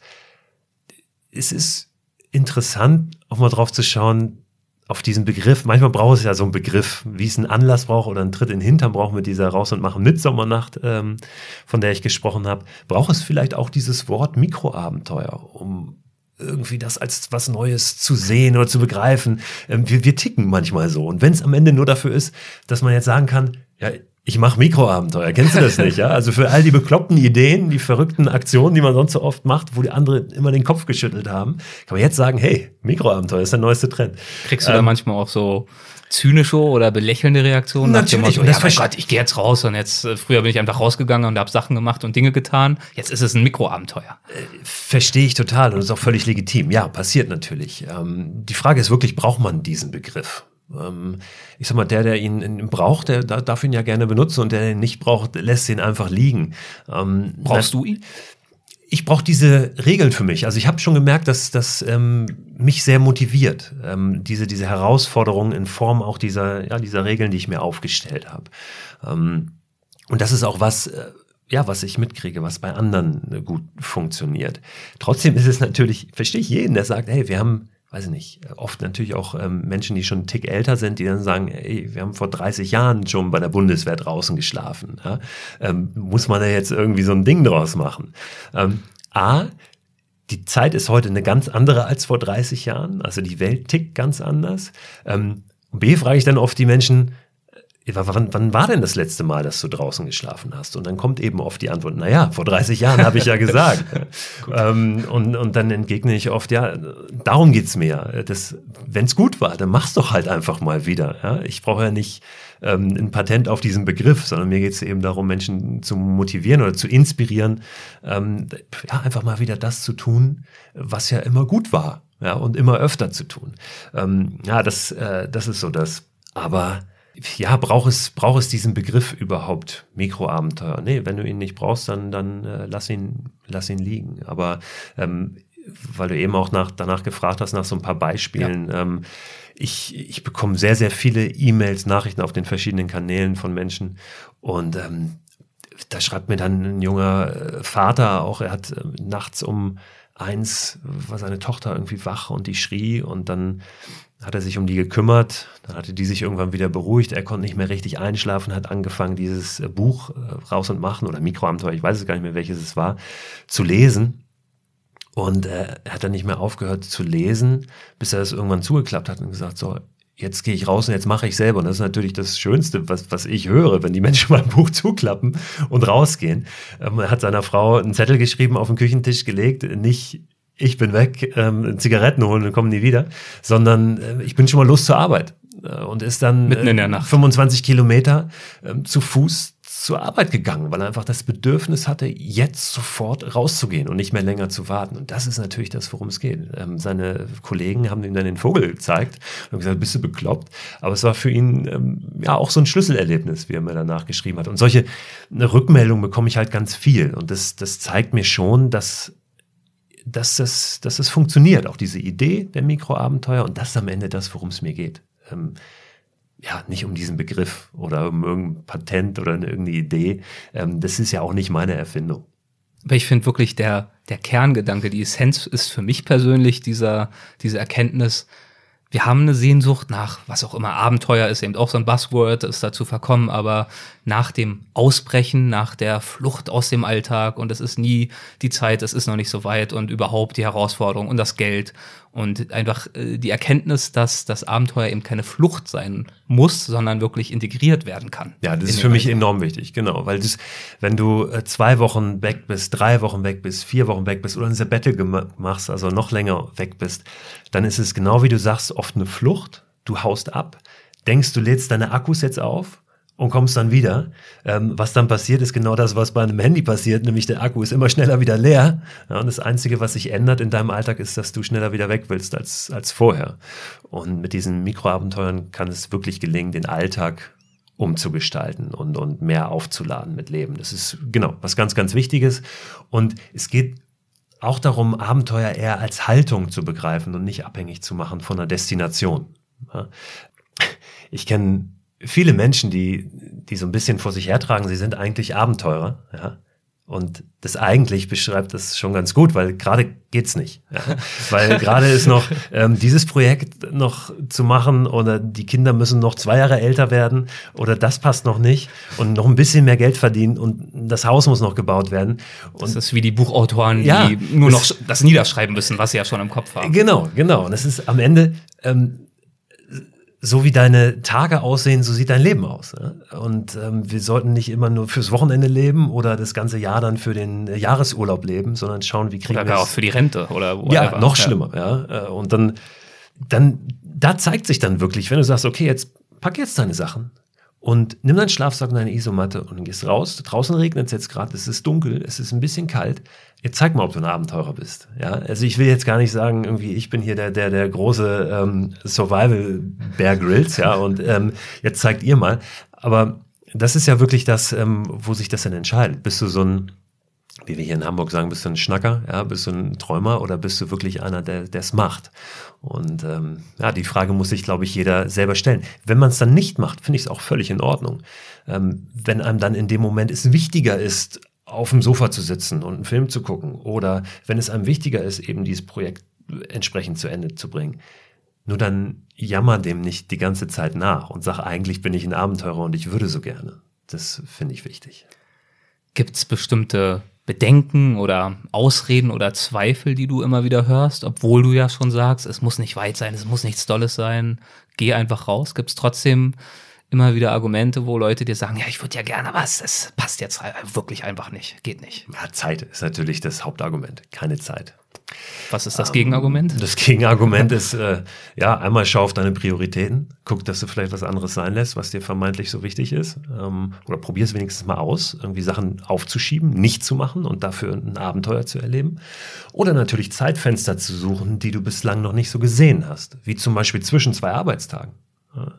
es ist interessant, auch mal drauf zu schauen, auf diesen Begriff, manchmal braucht es ja so einen Begriff, wie es einen Anlass braucht oder einen Tritt in den Hintern braucht mit dieser Raus- und Machen Mitsommernacht, ähm, von der ich gesprochen habe, braucht es vielleicht auch dieses Wort Mikroabenteuer, um irgendwie das als was Neues zu sehen oder zu begreifen. Ähm, wir, wir ticken manchmal so. Und wenn es am Ende nur dafür ist, dass man jetzt sagen kann, ja, ich mache Mikroabenteuer. Kennst du das nicht? Ja? Also für all die bekloppten Ideen, die verrückten Aktionen, die man sonst so oft macht, wo die anderen immer den Kopf geschüttelt haben, kann man jetzt sagen, hey, Mikroabenteuer ist der neueste Trend. Kriegst du ähm, da manchmal auch so zynische oder belächelnde Reaktionen? Natürlich. Und das ja, Gott, ich gehe jetzt raus und jetzt, äh, früher bin ich einfach rausgegangen und habe Sachen gemacht und Dinge getan. Jetzt ist es ein Mikroabenteuer. Äh, Verstehe ich total und ist auch völlig legitim. Ja, passiert natürlich. Ähm, die Frage ist wirklich, braucht man diesen Begriff? Ähm, ich sag mal, der, der ihn braucht, der darf ihn ja gerne benutzen und der, der ihn nicht braucht, lässt ihn einfach liegen. Ähm, Brauchst du ihn? ich brauche diese Regeln für mich. Also ich habe schon gemerkt, dass das ähm, mich sehr motiviert, ähm, diese, diese Herausforderungen in Form auch dieser, ja, dieser Regeln, die ich mir aufgestellt habe. Ähm, und das ist auch was, äh, ja, was ich mitkriege, was bei anderen äh, gut funktioniert. Trotzdem ist es natürlich, verstehe ich jeden, der sagt, hey, wir haben weiß ich nicht, oft natürlich auch ähm, Menschen, die schon einen Tick älter sind, die dann sagen, ey, wir haben vor 30 Jahren schon bei der Bundeswehr draußen geschlafen. Ja? Ähm, muss man da jetzt irgendwie so ein Ding draus machen? Ähm, A, die Zeit ist heute eine ganz andere als vor 30 Jahren, also die Welt tickt ganz anders. Ähm, B, frage ich dann oft die Menschen, wann, wann war denn das letzte Mal, dass du draußen geschlafen hast? Und dann kommt eben oft die Antwort, naja, vor 30 Jahren habe ich ja gesagt. ähm, und, und dann entgegne ich oft, ja, darum geht's mir. Wenn es gut war, dann mach's doch halt einfach mal wieder. Ja? Ich brauche ja nicht ähm, ein Patent auf diesen Begriff, sondern mir geht es eben darum, Menschen zu motivieren oder zu inspirieren, ähm, ja, einfach mal wieder das zu tun, was ja immer gut war. Ja, und immer öfter zu tun. Ähm, ja, das, äh, das ist so das. Aber ja, braucht es, braucht es diesen Begriff überhaupt, Mikroabenteuer? Nee, wenn du ihn nicht brauchst, dann, dann äh, lass, ihn, lass ihn liegen. Aber ähm, weil du eben auch nach, danach gefragt hast, nach so ein paar Beispielen, ja. ähm, ich, ich bekomme sehr, sehr viele E-Mails, Nachrichten auf den verschiedenen Kanälen von Menschen und ähm, da schreibt mir dann ein junger äh, Vater auch, er hat äh, nachts um eins war seine Tochter irgendwie wach und die schrie und dann hat er sich um die gekümmert, dann hatte die sich irgendwann wieder beruhigt, er konnte nicht mehr richtig einschlafen, hat angefangen, dieses äh, Buch äh, raus und machen oder Mikroabenteuer, ich weiß es gar nicht mehr, welches es war, zu lesen. Und äh, er hat dann nicht mehr aufgehört zu lesen, bis er es irgendwann zugeklappt hat und gesagt, so, jetzt gehe ich raus und jetzt mache ich selber. Und das ist natürlich das Schönste, was, was ich höre, wenn die Menschen mein Buch zuklappen und rausgehen. Ähm, er hat seiner Frau einen Zettel geschrieben, auf den Küchentisch gelegt, nicht ich bin weg, ähm, Zigaretten holen und komme nie wieder, sondern äh, ich bin schon mal los zur Arbeit äh, und ist dann Mitten in der Nacht. 25 Kilometer äh, zu Fuß zur Arbeit gegangen, weil er einfach das Bedürfnis hatte, jetzt sofort rauszugehen und nicht mehr länger zu warten. Und das ist natürlich das, worum es geht. Ähm, seine Kollegen haben ihm dann den Vogel gezeigt und gesagt, bist du bekloppt? Aber es war für ihn ähm, ja auch so ein Schlüsselerlebnis, wie er mir danach geschrieben hat. Und solche Rückmeldungen bekomme ich halt ganz viel. Und das, das zeigt mir schon, dass dass das, dass das funktioniert, auch diese Idee der Mikroabenteuer und das ist am Ende das, worum es mir geht. Ähm, ja, nicht um diesen Begriff oder um irgendein Patent oder irgendeine Idee. Ähm, das ist ja auch nicht meine Erfindung. Aber ich finde wirklich der, der Kerngedanke, die Essenz ist für mich persönlich dieser, diese Erkenntnis, wir haben eine Sehnsucht nach, was auch immer, Abenteuer ist eben auch so ein Buzzword, ist dazu verkommen, aber nach dem Ausbrechen, nach der Flucht aus dem Alltag und es ist nie die Zeit, es ist noch nicht so weit und überhaupt die Herausforderung und das Geld und einfach äh, die Erkenntnis, dass das Abenteuer eben keine Flucht sein muss, sondern wirklich integriert werden kann. Ja, das ist für mich Alltag. enorm wichtig, genau, weil das, wenn du äh, zwei Wochen weg bist, drei Wochen weg bist, vier Wochen weg bist oder ein Sabbatical machst, also noch länger weg bist, dann ist es genau wie du sagst, oft eine Flucht. Du haust ab, denkst, du lädst deine Akkus jetzt auf und kommst dann wieder. Ähm, was dann passiert, ist genau das, was bei einem Handy passiert, nämlich der Akku ist immer schneller wieder leer. Ja, und das Einzige, was sich ändert in deinem Alltag, ist, dass du schneller wieder weg willst als, als vorher. Und mit diesen Mikroabenteuern kann es wirklich gelingen, den Alltag umzugestalten und, und mehr aufzuladen mit Leben. Das ist genau was ganz, ganz Wichtiges. Und es geht auch darum, Abenteuer eher als Haltung zu begreifen und nicht abhängig zu machen von einer Destination. Ja. Ich kenne viele Menschen, die, die so ein bisschen vor sich hertragen, sie sind eigentlich Abenteurer, ja. Und das eigentlich beschreibt das schon ganz gut, weil gerade geht's nicht. Ja. Weil gerade ist noch ähm, dieses Projekt noch zu machen oder die Kinder müssen noch zwei Jahre älter werden oder das passt noch nicht und noch ein bisschen mehr Geld verdienen und das Haus muss noch gebaut werden. Und das ist wie die Buchautoren, ja, die nur noch das niederschreiben müssen, was sie ja schon im Kopf haben. Genau, genau. Und es ist am Ende ähm, so wie deine Tage aussehen, so sieht dein Leben aus. Ja? Und ähm, wir sollten nicht immer nur fürs Wochenende leben oder das ganze Jahr dann für den äh, Jahresurlaub leben, sondern schauen, wie kriegen Oder wir gar auch für die Rente oder Ja, whatever. noch schlimmer. Ja. Äh, Und dann, dann, da zeigt sich dann wirklich, wenn du sagst, okay, jetzt pack jetzt deine Sachen und nimm deinen Schlafsack und deine Isomatte und gehst raus. Draußen regnet es jetzt gerade, es ist dunkel, es ist ein bisschen kalt. Jetzt zeig mal, ob du ein Abenteurer bist. Ja, also ich will jetzt gar nicht sagen, irgendwie, ich bin hier der, der, der große ähm, Survival Bear Grills, ja, und ähm, jetzt zeigt ihr mal. Aber das ist ja wirklich das, ähm, wo sich das dann entscheidet. Bist du so ein, wie wir hier in Hamburg sagen, bist du ein Schnacker, ja, bist du ein Träumer oder bist du wirklich einer, der es macht? Und ähm, ja, die Frage muss sich, glaube ich, jeder selber stellen. Wenn man es dann nicht macht, finde ich es auch völlig in Ordnung. Ähm, wenn einem dann in dem Moment es wichtiger ist, auf dem Sofa zu sitzen und einen Film zu gucken oder wenn es einem wichtiger ist, eben dieses Projekt entsprechend zu Ende zu bringen. Nur dann jammer dem nicht die ganze Zeit nach und sag, eigentlich bin ich ein Abenteurer und ich würde so gerne. Das finde ich wichtig. Gibt es bestimmte Bedenken oder Ausreden oder Zweifel, die du immer wieder hörst, obwohl du ja schon sagst, es muss nicht weit sein, es muss nichts Dolles sein, geh einfach raus. Gibt es trotzdem immer wieder Argumente, wo Leute dir sagen, ja, ich würde ja gerne, aber es, es passt jetzt wirklich einfach nicht, geht nicht. Ja, Zeit ist natürlich das Hauptargument, keine Zeit. Was ist das Gegenargument? Das Gegenargument ist, äh, ja, einmal schau auf deine Prioritäten, guck, dass du vielleicht was anderes sein lässt, was dir vermeintlich so wichtig ist. Ähm, oder probier es wenigstens mal aus, irgendwie Sachen aufzuschieben, nicht zu machen und dafür ein Abenteuer zu erleben. Oder natürlich Zeitfenster zu suchen, die du bislang noch nicht so gesehen hast, wie zum Beispiel zwischen zwei Arbeitstagen.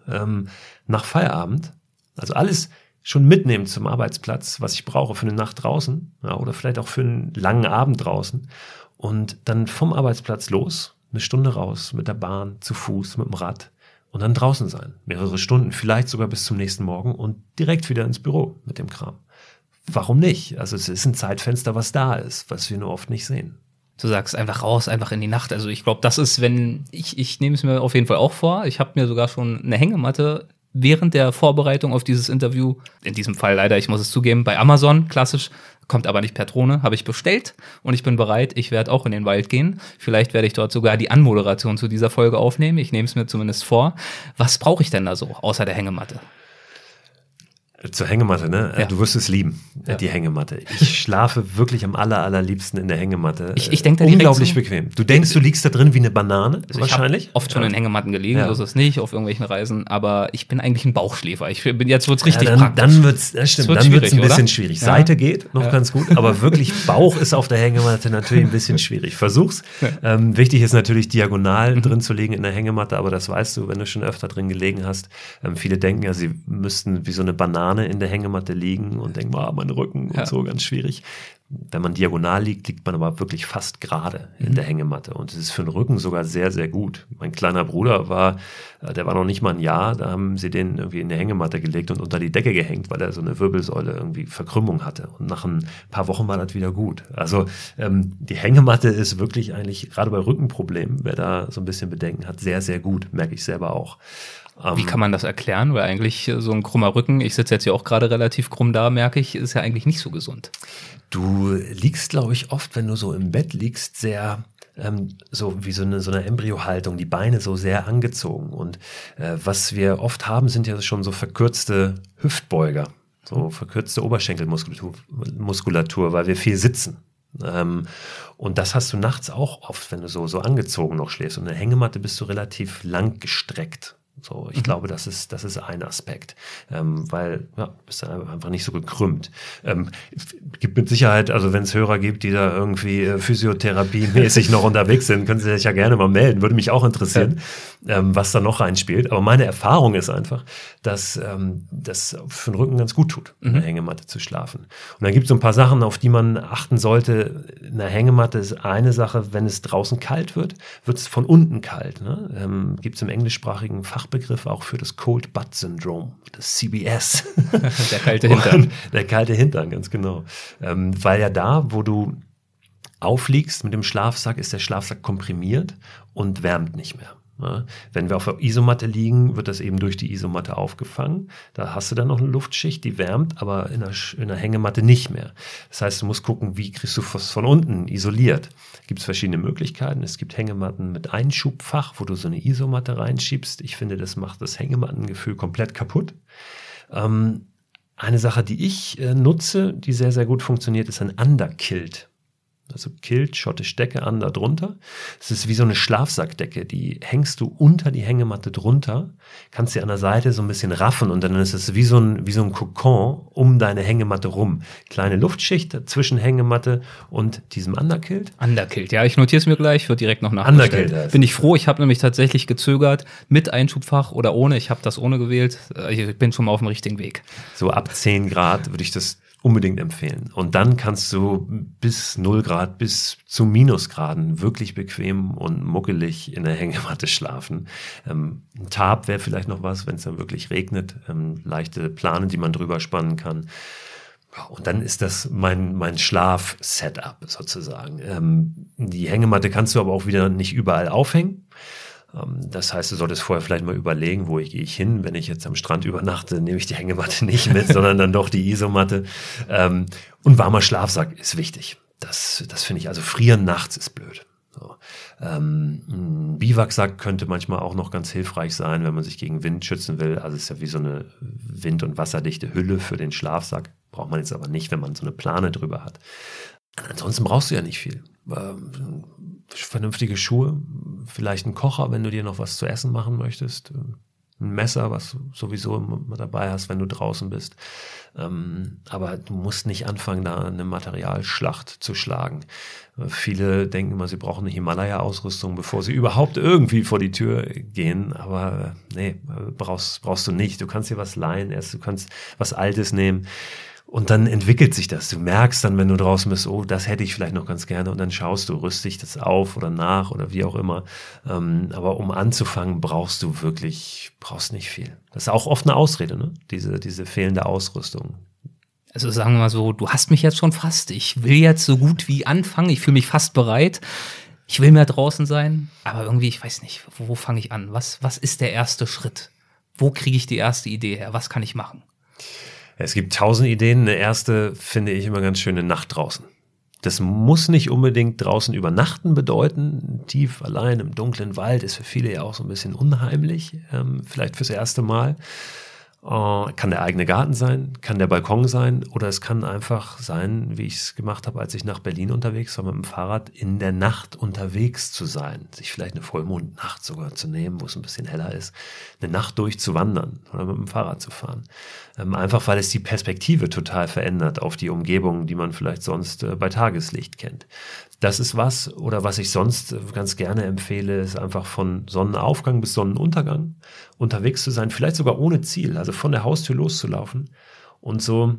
Ähm, nach Feierabend, also alles schon mitnehmen zum Arbeitsplatz, was ich brauche für eine Nacht draußen ja, oder vielleicht auch für einen langen Abend draußen und dann vom Arbeitsplatz los, eine Stunde raus mit der Bahn, zu Fuß, mit dem Rad und dann draußen sein. Mehrere Stunden, vielleicht sogar bis zum nächsten Morgen und direkt wieder ins Büro mit dem Kram. Warum nicht? Also es ist ein Zeitfenster, was da ist, was wir nur oft nicht sehen. Du sagst einfach raus, einfach in die Nacht. Also ich glaube, das ist, wenn ich, ich nehme es mir auf jeden Fall auch vor. Ich habe mir sogar schon eine Hängematte während der Vorbereitung auf dieses Interview, in diesem Fall leider, ich muss es zugeben, bei Amazon, klassisch, kommt aber nicht per Drohne, habe ich bestellt und ich bin bereit, ich werde auch in den Wald gehen. Vielleicht werde ich dort sogar die Anmoderation zu dieser Folge aufnehmen. Ich nehme es mir zumindest vor. Was brauche ich denn da so, außer der Hängematte? Zur Hängematte, ne? Ja. Du wirst es lieben, Ja. die Hängematte. Ich schlafe wirklich am aller, allerliebsten in der Hängematte. Ich- ich denk da direkt Unglaublich so- bequem. Du denkst, du liegst da drin wie eine Banane, Also wahrscheinlich. Ich habe oft schon Ja. in Hängematten gelegen, Ja. so ist es nicht, auf irgendwelchen Reisen, aber ich bin eigentlich ein Bauchschläfer. Ich bin, jetzt wird's richtig dann, praktisch. dann wird's, das stimmt, wird dann wird's ein bisschen oder? schwierig. Seite geht noch ganz gut, aber wirklich Bauch ist auf der Hängematte natürlich ein bisschen schwierig. Versuch's. Ähm, wichtig ist natürlich diagonal Mhm. drin zu liegen in der Hängematte, aber das weißt du, wenn du schon öfter drin gelegen hast. Ähm, viele denken ja, sie müssten wie so eine Banane in der Hängematte liegen und denken, ah, mein Rücken Ja. und so, ganz schwierig. Wenn man diagonal liegt, liegt man aber wirklich fast gerade Mhm. in der Hängematte. Und es ist für den Rücken sogar sehr, sehr gut. Mein kleiner Bruder war, äh, der war noch nicht mal ein Jahr, da haben sie den irgendwie in die Hängematte gelegt und unter die Decke gehängt, weil er so eine Wirbelsäule irgendwie Verkrümmung hatte. Und nach ein paar Wochen war das wieder gut. Also ähm, die Hängematte ist wirklich eigentlich, gerade bei Rückenproblemen, wer da so ein bisschen Bedenken hat, sehr, sehr gut, merke ich selber auch. Ähm, Wie kann man das erklären? Weil eigentlich äh, so ein krummer Rücken, ich sitze jetzt ja auch gerade relativ krumm da, merke ich, ist ja eigentlich nicht so gesund. Du liegst, glaube ich, oft, wenn du so im Bett liegst, sehr ähm, so wie so eine, so eine Embryohaltung, die Beine so sehr angezogen. Und äh, was wir oft haben, sind ja schon so verkürzte Hüftbeuger, so verkürzte Oberschenkelmuskulatur, Muskulatur, weil wir viel sitzen. Ähm, und das hast du nachts auch oft, wenn du so, so angezogen noch schläfst. Und in der Hängematte bist du relativ lang gestreckt. So, ich glaube, das ist, das ist ein Aspekt, ähm, weil ja, bist dann einfach nicht so gekrümmt. Ähm, gibt mit Sicherheit, also wenn es Hörer gibt, die da irgendwie äh, Physiotherapie-mäßig noch unterwegs sind, können sie sich ja gerne mal melden. Würde mich auch interessieren, ähm, was da noch reinspielt. Aber meine Erfahrung ist einfach, dass ähm, das für den Rücken ganz gut tut, in der Hängematte zu schlafen. Und dann gibt es so ein paar Sachen, auf die man achten sollte. In der Hängematte ist eine Sache, wenn es draußen kalt wird, wird es von unten kalt. Ne? Ähm, gibt es im englischsprachigen Fachbegriff auch für das Cold Butt Syndrome, das CBS. Der kalte Hintern. Der kalte Hintern, ganz genau. Ähm, weil ja da, wo du aufliegst mit dem Schlafsack, ist der Schlafsack komprimiert und wärmt nicht mehr. Ja, wenn wir auf der Isomatte liegen, wird das eben durch die Isomatte aufgefangen. Da hast du dann noch eine Luftschicht, die wärmt, aber in der, in der Hängematte nicht mehr. Das heißt, du musst gucken, wie kriegst du das von unten isoliert. Gibt es verschiedene Möglichkeiten. Es gibt Hängematten mit Einschubfach, wo du so eine Isomatte reinschiebst. Ich finde, das macht das Hängemattengefühl komplett kaputt. Ähm, eine Sache, die ich äh, nutze, die sehr, sehr gut funktioniert, ist ein Underkilt also Kilt, schottisch Decke an da drunter. Es ist wie so eine Schlafsackdecke, die hängst du unter die Hängematte drunter, kannst sie an der Seite so ein bisschen raffen und dann ist es wie so ein, wie so ein Kokon um deine Hängematte rum. Kleine Luftschicht zwischen Hängematte und diesem Underkilt. Underkilt, ja, ich notiere es mir gleich, wird direkt noch nachgestellt. Underkilt. Bin ich froh, ich habe nämlich tatsächlich gezögert, mit Einschubfach oder ohne, ich habe das ohne gewählt. Ich bin schon mal auf dem richtigen Weg. So ab 10 Grad würde ich das unbedingt empfehlen. Und dann kannst du bis 0 Grad, bis zu Minusgraden wirklich bequem und muckelig in der Hängematte schlafen. Ähm, ein Tarp wäre vielleicht noch was, wenn es dann wirklich regnet. Ähm, leichte Plane, die man drüber spannen kann. Und dann ist das mein, mein Schlaf-Setup sozusagen. Ähm, die Hängematte kannst du aber auch wieder nicht überall aufhängen. Ähm, das heißt, du solltest vorher vielleicht mal überlegen, wo ich, gehe ich hin. Wenn ich jetzt am Strand übernachte, nehme ich die Hängematte nicht mit, sondern dann doch die Isomatte. Ähm, und warmer Schlafsack ist wichtig. Das, das finde ich, also frieren nachts ist blöd. So. Ähm, ein Biwaksack könnte manchmal auch noch ganz hilfreich sein, wenn man sich gegen Wind schützen will. Also es ist ja wie so eine wind- und wasserdichte Hülle für den Schlafsack. Braucht man jetzt aber nicht, wenn man so eine Plane drüber hat. Ansonsten brauchst du ja nicht viel. Ähm, vernünftige Schuhe, vielleicht ein Kocher, wenn du dir noch was zu essen machen möchtest, ein Messer, was du sowieso immer dabei hast, wenn du draußen bist. Ähm, aber du musst nicht anfangen, da eine Materialschlacht zu schlagen. Viele denken immer, sie brauchen eine Himalaya-Ausrüstung, bevor sie überhaupt irgendwie vor die Tür gehen. Aber nee, brauchst, brauchst du nicht. Du kannst dir was leihen, erst du kannst was Altes nehmen. Und dann entwickelt sich das. Du merkst dann, wenn du draußen bist, oh, das hätte ich vielleicht noch ganz gerne. Und dann schaust du, rüst dich das auf oder nach oder wie auch immer. Ähm, aber um anzufangen, brauchst du wirklich, brauchst nicht viel. Das ist auch oft eine Ausrede, ne? Diese, diese fehlende Ausrüstung. Also sagen wir mal so, du hast mich jetzt schon fast. Ich will jetzt so gut wie anfangen. Ich fühle mich fast bereit. Ich will mehr draußen sein. Aber irgendwie, ich weiß nicht, wo, wo fange ich an? Was, was ist der erste Schritt? Wo kriege ich die erste Idee her? Was kann ich machen? Es gibt tausend Ideen. Eine erste finde ich immer ganz schöne Nacht draußen. Das muss nicht unbedingt draußen übernachten bedeuten. Tief allein im dunklen Wald ist für viele ja auch so ein bisschen unheimlich, ähm, vielleicht fürs erste Mal. Äh, kann der eigene Garten sein, kann der Balkon sein oder es kann einfach sein, wie ich es gemacht habe, als ich nach Berlin unterwegs war mit dem Fahrrad, in der Nacht unterwegs zu sein. Sich vielleicht eine Vollmondnacht sogar zu nehmen, wo es ein bisschen heller ist, eine Nacht durchzuwandern oder mit dem Fahrrad zu fahren. Ähm, einfach weil es die Perspektive total verändert auf die Umgebung, die man vielleicht sonst äh, bei Tageslicht kennt. Das ist was, oder was ich sonst ganz gerne empfehle, ist einfach von Sonnenaufgang bis Sonnenuntergang unterwegs zu sein, vielleicht sogar ohne Ziel, also von der Haustür loszulaufen und so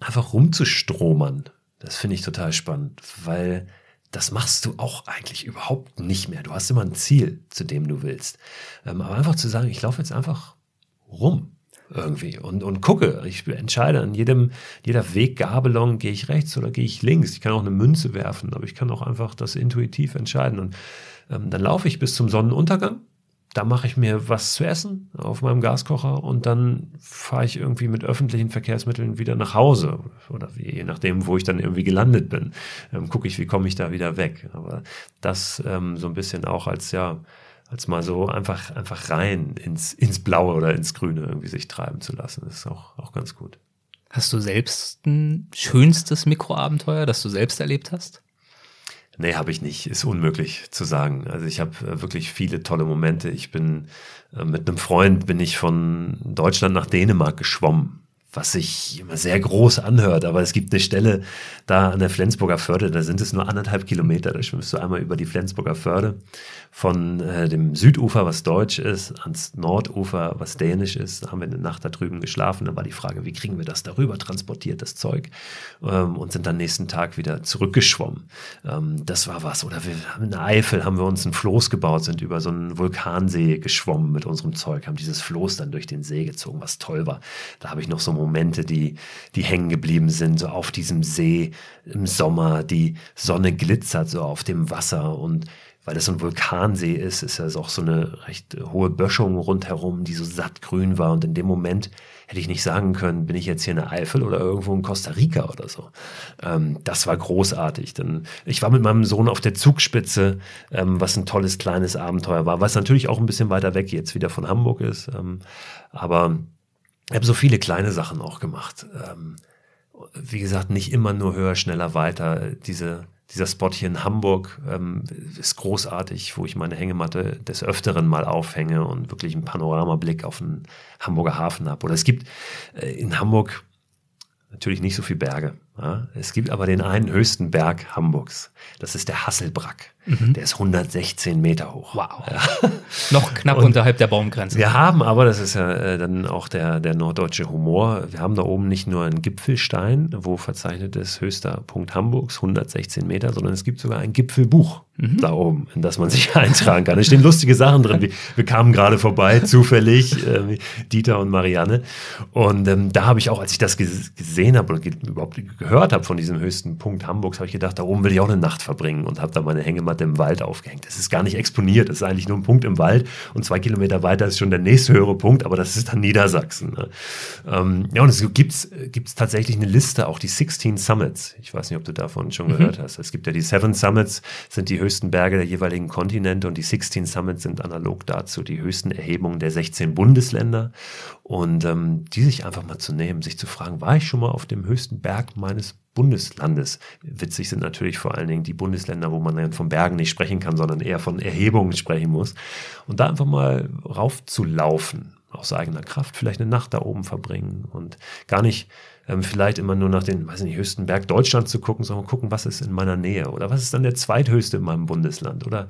einfach rumzustromern. Das finde ich total spannend, weil das machst du auch eigentlich überhaupt nicht mehr. Du hast immer ein Ziel, zu dem du willst. Ähm, aber einfach zu sagen, ich laufe jetzt einfach rum irgendwie und, und gucke. Ich entscheide an jedem, jeder Weggabelung, gehe ich rechts oder gehe ich links. Ich kann auch eine Münze werfen, aber ich kann auch einfach das intuitiv entscheiden. Und ähm, dann laufe ich bis zum Sonnenuntergang. Da mache ich mir was zu essen auf meinem Gaskocher und dann fahre ich irgendwie mit öffentlichen Verkehrsmitteln wieder nach Hause. Oder je nachdem, wo ich dann irgendwie gelandet bin, ähm, gucke ich, wie komme ich da wieder weg. Aber das ähm, so ein bisschen auch als ja, als mal so einfach, einfach rein ins, ins Blaue oder ins Grüne irgendwie sich treiben zu lassen. Das ist auch, auch ganz gut. Hast du selbst ein schönstes Mikroabenteuer, das du selbst erlebt hast? Nee, habe ich nicht. Ist unmöglich zu sagen. Also ich habe äh, wirklich viele tolle Momente. Ich bin äh, mit einem Freund bin ich von Deutschland nach Dänemark geschwommen was sich immer sehr groß anhört, aber es gibt eine Stelle da an der Flensburger Förde, da sind es nur anderthalb Kilometer, da schwimmst du einmal über die Flensburger Förde von äh, dem Südufer, was deutsch ist, ans Nordufer, was dänisch ist. Da haben wir eine Nacht da drüben geschlafen, da war die Frage, wie kriegen wir das darüber transportiert, das Zeug, ähm, und sind dann nächsten Tag wieder zurückgeschwommen. Ähm, das war was. Oder wir haben in der Eifel haben wir uns ein Floß gebaut, sind über so einen Vulkansee geschwommen mit unserem Zeug, haben dieses Floß dann durch den See gezogen, was toll war. Da habe ich noch so Momente, die, die hängen geblieben sind, so auf diesem See im Sommer, die Sonne glitzert so auf dem Wasser und weil das so ein Vulkansee ist, ist das auch so eine recht hohe Böschung rundherum, die so sattgrün war. Und in dem Moment hätte ich nicht sagen können, bin ich jetzt hier in der Eifel oder irgendwo in Costa Rica oder so. Ähm, das war großartig. Denn ich war mit meinem Sohn auf der Zugspitze, ähm, was ein tolles kleines Abenteuer war, was natürlich auch ein bisschen weiter weg jetzt wieder von Hamburg ist. Ähm, aber ich habe so viele kleine Sachen auch gemacht. Ähm, wie gesagt, nicht immer nur höher, schneller, weiter. Diese dieser Spot hier in Hamburg ähm, ist großartig, wo ich meine Hängematte des Öfteren mal aufhänge und wirklich einen Panoramablick auf den Hamburger Hafen habe. Oder es gibt äh, in Hamburg natürlich nicht so viele Berge. Ja? Es gibt aber den einen höchsten Berg Hamburgs. Das ist der Hasselbrack. Mhm. Der ist 116 Meter hoch. Wow. Ja. Noch knapp und unterhalb der Baumgrenze. Wir haben aber, das ist ja äh, dann auch der, der norddeutsche Humor, wir haben da oben nicht nur einen Gipfelstein, wo verzeichnet ist höchster Punkt Hamburgs, 116 Meter, sondern es gibt sogar ein Gipfelbuch mhm. da oben, in das man sich eintragen kann. Da stehen lustige Sachen drin. Wir, wir kamen gerade vorbei, zufällig, äh, Dieter und Marianne. Und ähm, da habe ich auch, als ich das gesehen habe oder überhaupt gehört habe von diesem höchsten Punkt Hamburgs, habe ich gedacht, da oben will ich auch eine Nacht verbringen und habe da meine Hängematte im Wald aufgehängt. Das ist gar nicht exponiert, das ist eigentlich nur ein Punkt im Wald und zwei Kilometer weiter ist schon der nächste höhere Punkt, aber das ist dann Niedersachsen. Ne? Ähm, ja, und es gibt tatsächlich eine Liste, auch die 16 Summits. Ich weiß nicht, ob du davon schon mhm. gehört hast. Es gibt ja die Seven Summits, sind die höchsten Berge der jeweiligen Kontinente und die 16 Summits sind analog dazu die höchsten Erhebungen der 16 Bundesländer. Und ähm, die sich einfach mal zu nehmen, sich zu fragen, war ich schon mal auf dem höchsten Berg meines Bundeslandes. Witzig sind natürlich vor allen Dingen die Bundesländer, wo man dann von Bergen nicht sprechen kann, sondern eher von Erhebungen sprechen muss. Und da einfach mal raufzulaufen, aus eigener Kraft, vielleicht eine Nacht da oben verbringen und gar nicht ähm, vielleicht immer nur nach den, weiß nicht, höchsten Berg Deutschlands zu gucken, sondern gucken, was ist in meiner Nähe oder was ist dann der zweithöchste in meinem Bundesland oder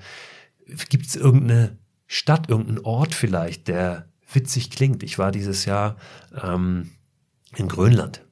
gibt es irgendeine Stadt, irgendeinen Ort vielleicht, der witzig klingt. Ich war dieses Jahr ähm, in Grönland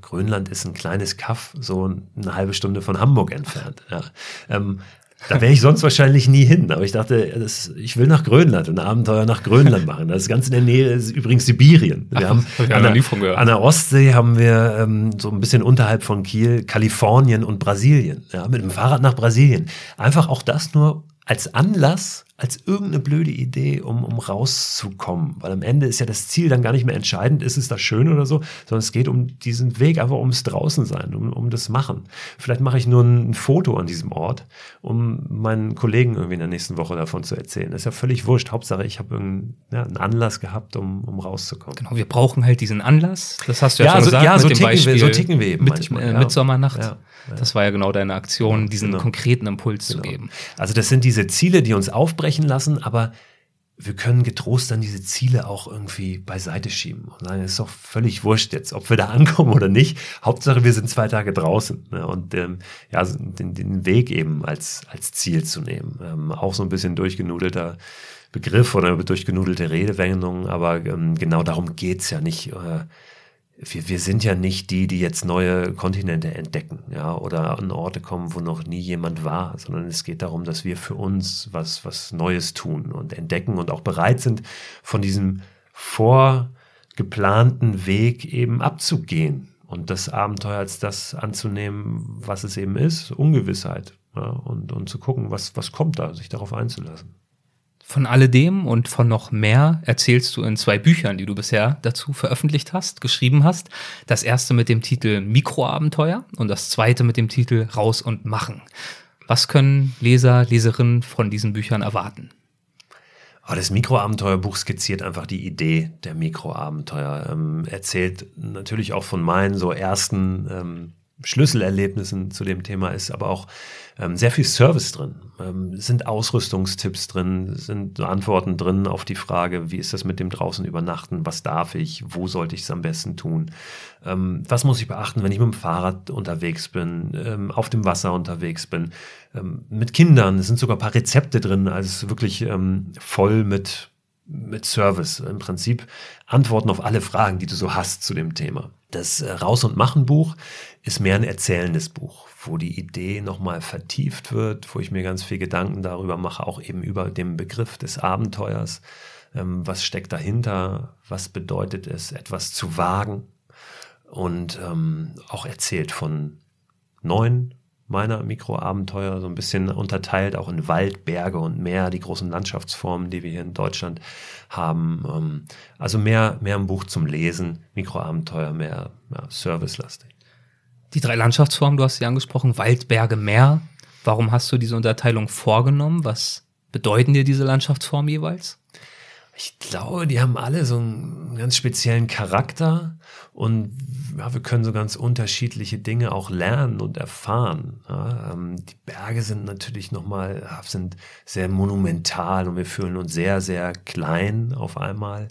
Grönland ist ein kleines Kaff, so eine halbe Stunde von Hamburg entfernt. Ja. Ähm, da wäre ich sonst wahrscheinlich nie hin. Aber ich dachte, das, ich will nach Grönland und ein Abenteuer nach Grönland machen. Das ist ganz in der Nähe ist übrigens Sibirien. Wir Ach, haben hab an, der, an der Ostsee haben wir ähm, so ein bisschen unterhalb von Kiel Kalifornien und Brasilien. Ja, mit dem Fahrrad nach Brasilien. Einfach auch das nur als Anlass, als irgendeine blöde Idee, um, um rauszukommen. Weil am Ende ist ja das Ziel dann gar nicht mehr entscheidend, ist es da schön oder so, sondern es geht um diesen Weg, einfach ums Draußensein, um, um das Machen. Vielleicht mache ich nur ein Foto an diesem Ort, um meinen Kollegen irgendwie in der nächsten Woche davon zu erzählen. Das ist ja völlig wurscht. Hauptsache, ich habe ja, einen Anlass gehabt, um, um rauszukommen. Genau, wir brauchen halt diesen Anlass. Das hast du ja, ja schon so, gesagt. Ja, so, mit ticken wir, so ticken wir eben mit, manchmal. Äh, ja. Mitsommernacht. Ja. Das war ja genau deine Aktion, diesen genau. konkreten Impuls genau. zu geben. Also das sind diese Ziele, die uns aufbrechen lassen, aber wir können getrost dann diese Ziele auch irgendwie beiseite schieben und sagen, es ist doch völlig wurscht jetzt, ob wir da ankommen oder nicht. Hauptsache, wir sind zwei Tage draußen ne? und ähm, ja, den, den Weg eben als, als Ziel zu nehmen. Ähm, auch so ein bisschen durchgenudelter Begriff oder durchgenudelte Redewendung, aber ähm, genau darum geht's ja nicht. Äh, wir, wir sind ja nicht die, die jetzt neue Kontinente entdecken, ja, oder an Orte kommen, wo noch nie jemand war, sondern es geht darum, dass wir für uns was, was Neues tun und entdecken und auch bereit sind, von diesem vorgeplanten Weg eben abzugehen und das Abenteuer als das anzunehmen, was es eben ist, Ungewissheit, ja, und, und zu gucken, was, was kommt da, sich darauf einzulassen. Von alledem und von noch mehr erzählst du in zwei Büchern, die du bisher dazu veröffentlicht hast, geschrieben hast. Das erste mit dem Titel Mikroabenteuer und das zweite mit dem Titel Raus und Machen. Was können Leser, Leserinnen von diesen Büchern erwarten? Aber das Mikroabenteuerbuch skizziert einfach die Idee der Mikroabenteuer. Ähm, erzählt natürlich auch von meinen so ersten ähm, Schlüsselerlebnissen zu dem Thema ist aber auch ähm, sehr viel Service drin. Ähm, sind Ausrüstungstipps drin, sind Antworten drin auf die Frage, wie ist das mit dem draußen übernachten, was darf ich, wo sollte ich es am besten tun, ähm, was muss ich beachten, wenn ich mit dem Fahrrad unterwegs bin, ähm, auf dem Wasser unterwegs bin, ähm, mit Kindern, es sind sogar ein paar Rezepte drin, also wirklich ähm, voll mit mit Service. Im Prinzip Antworten auf alle Fragen, die du so hast zu dem Thema. Das äh, Raus- und Machen-Buch ist mehr ein erzählendes Buch, wo die Idee nochmal vertieft wird, wo ich mir ganz viel Gedanken darüber mache, auch eben über den Begriff des Abenteuers. Ähm, was steckt dahinter? Was bedeutet es, etwas zu wagen? Und ähm, auch erzählt von neuen meiner Mikroabenteuer, so ein bisschen unterteilt auch in Wald, Berge und Meer, die großen Landschaftsformen, die wir hier in Deutschland haben. Ähm, also mehr, mehr ein Buch zum Lesen, Mikroabenteuer, mehr ja, servicelastig. Die drei Landschaftsformen, du hast sie angesprochen, Wald, Berge, Meer. Warum hast du diese Unterteilung vorgenommen? Was bedeuten dir diese Landschaftsformen jeweils? Ich glaube, die haben alle so einen ganz speziellen Charakter und ja, wir können so ganz unterschiedliche Dinge auch lernen und erfahren. Ja, ähm, die Berge sind natürlich nochmal, sind sehr monumental und wir fühlen uns sehr, sehr klein auf einmal.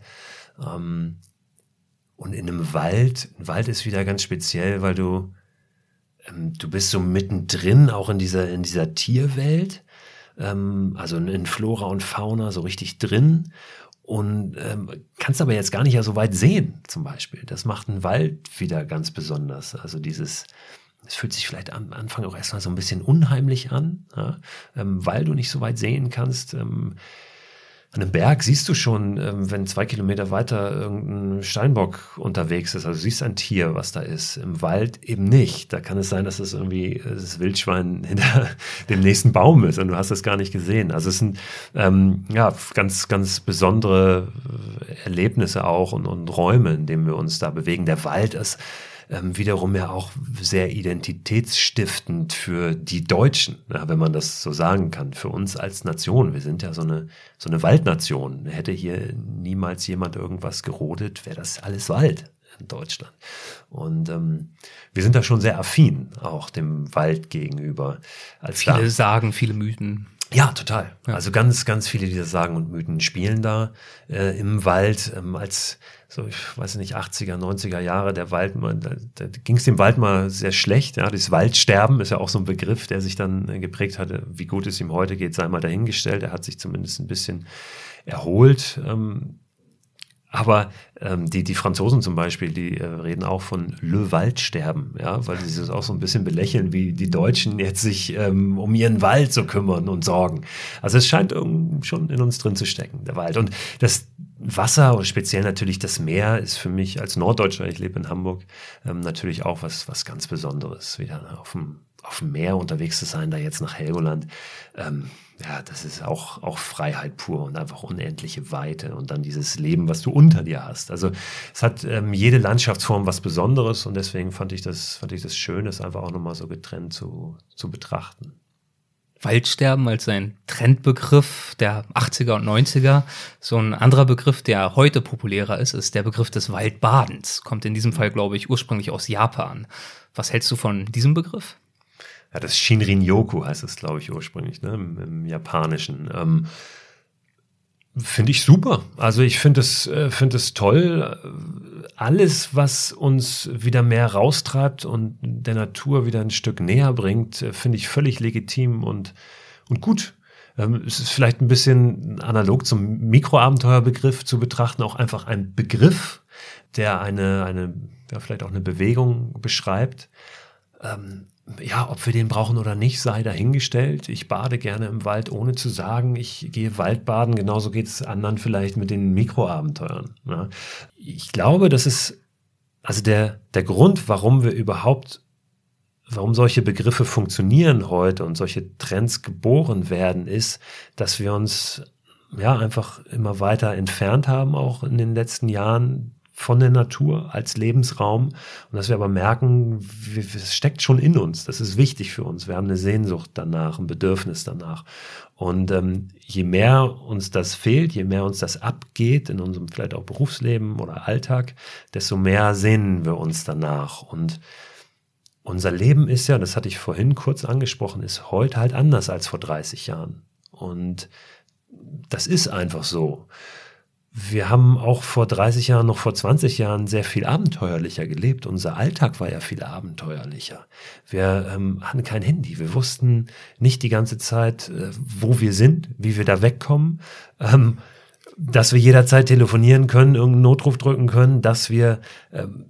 Ähm, und in einem Wald, ein Wald ist wieder ganz speziell, weil du, du bist so mittendrin, auch in dieser, in dieser Tierwelt, ähm, also in Flora und Fauna so richtig drin und ähm, kannst aber jetzt gar nicht ja so weit sehen, zum Beispiel. Das macht einen Wald wieder ganz besonders. Also dieses, es fühlt sich vielleicht am Anfang auch erstmal so ein bisschen unheimlich an, ja? ähm, weil du nicht so weit sehen kannst. Ähm, an einem Berg siehst du schon, ähm, wenn zwei Kilometer weiter irgendein Steinbock unterwegs ist. Also siehst ein Tier, was da ist. Im Wald eben nicht. Da kann es sein, dass es irgendwie das Wildschwein hinter dem nächsten Baum ist und du hast es gar nicht gesehen. Also es sind ähm, ja ganz, ganz besondere Erlebnisse auch und, und Räume, in denen wir uns da bewegen. Der Wald ist ähm, wiederum ja auch sehr identitätsstiftend für die Deutschen, ja, wenn man das so sagen kann, für uns als Nation. Wir sind ja so eine, so eine Waldnation. Hätte hier niemals jemand irgendwas gerodet, wäre das alles Wald in Deutschland. Und ähm, wir sind da schon sehr affin, auch dem Wald gegenüber. Als viele da, Sagen, viele Mythen. Ja, total. Ja. Also ganz, ganz viele dieser Sagen und Mythen spielen da äh, im Wald ähm, als so, ich weiß nicht, 80er, 90er Jahre, der Wald, da, da ging es dem Wald mal sehr schlecht. Ja, das Waldsterben ist ja auch so ein Begriff, der sich dann äh, geprägt hatte. Wie gut es ihm heute geht, sei mal dahingestellt. Er hat sich zumindest ein bisschen erholt. Ähm, aber ähm, die, die Franzosen zum Beispiel, die äh, reden auch von Le Waldsterben, ja, weil sie es auch so ein bisschen belächeln, wie die Deutschen jetzt sich ähm, um ihren Wald so kümmern und sorgen. Also es scheint schon in uns drin zu stecken, der Wald. Und das Wasser und speziell natürlich das Meer ist für mich als Norddeutscher, ich lebe in Hamburg, ähm, natürlich auch was, was ganz Besonderes, wieder auf dem, auf dem Meer unterwegs zu sein, da jetzt nach Helgoland. Ähm, ja, das ist auch, auch Freiheit pur und einfach unendliche Weite und dann dieses Leben, was du unter dir hast. Also es hat ähm, jede Landschaftsform was Besonderes und deswegen fand ich das, fand ich das schön, das einfach auch nochmal so getrennt zu, zu betrachten. Waldsterben als ein Trendbegriff der 80er und 90er. So ein anderer Begriff, der heute populärer ist, ist der Begriff des Waldbadens. Kommt in diesem Fall, glaube ich, ursprünglich aus Japan. Was hältst du von diesem Begriff? Ja, das Shinrin-yoku heißt es, glaube ich, ursprünglich, ne, im, im Japanischen. Ähm, finde ich super. Also ich finde es, äh, finde es toll. Alles, was uns wieder mehr raustreibt und der Natur wieder ein Stück näher bringt, äh, finde ich völlig legitim und, und gut. Ähm, es ist vielleicht ein bisschen analog zum Mikroabenteuerbegriff zu betrachten, auch einfach ein Begriff, der eine, eine, ja, vielleicht auch eine Bewegung beschreibt. Ähm, ja, ob wir den brauchen oder nicht, sei dahingestellt. Ich bade gerne im Wald, ohne zu sagen, ich gehe Waldbaden. Genauso geht es anderen vielleicht mit den Mikroabenteuern. Ne? Ich glaube, das ist also der, der Grund, warum wir überhaupt, warum solche Begriffe funktionieren heute und solche Trends geboren werden, ist, dass wir uns ja einfach immer weiter entfernt haben, auch in den letzten Jahren von der Natur als Lebensraum und dass wir aber merken, es steckt schon in uns. Das ist wichtig für uns. Wir haben eine Sehnsucht danach, ein Bedürfnis danach. Und ähm, je mehr uns das fehlt, je mehr uns das abgeht in unserem vielleicht auch Berufsleben oder Alltag, desto mehr sehnen wir uns danach. Und unser Leben ist ja, das hatte ich vorhin kurz angesprochen, ist heute halt anders als vor 30 Jahren. Und das ist einfach so wir haben auch vor 30 Jahren, noch vor 20 Jahren sehr viel abenteuerlicher gelebt. Unser Alltag war ja viel abenteuerlicher. Wir ähm, hatten kein Handy. Wir wussten nicht die ganze Zeit, äh, wo wir sind, wie wir da wegkommen, ähm, dass wir jederzeit telefonieren können, irgendeinen Notruf drücken können, dass wir ähm,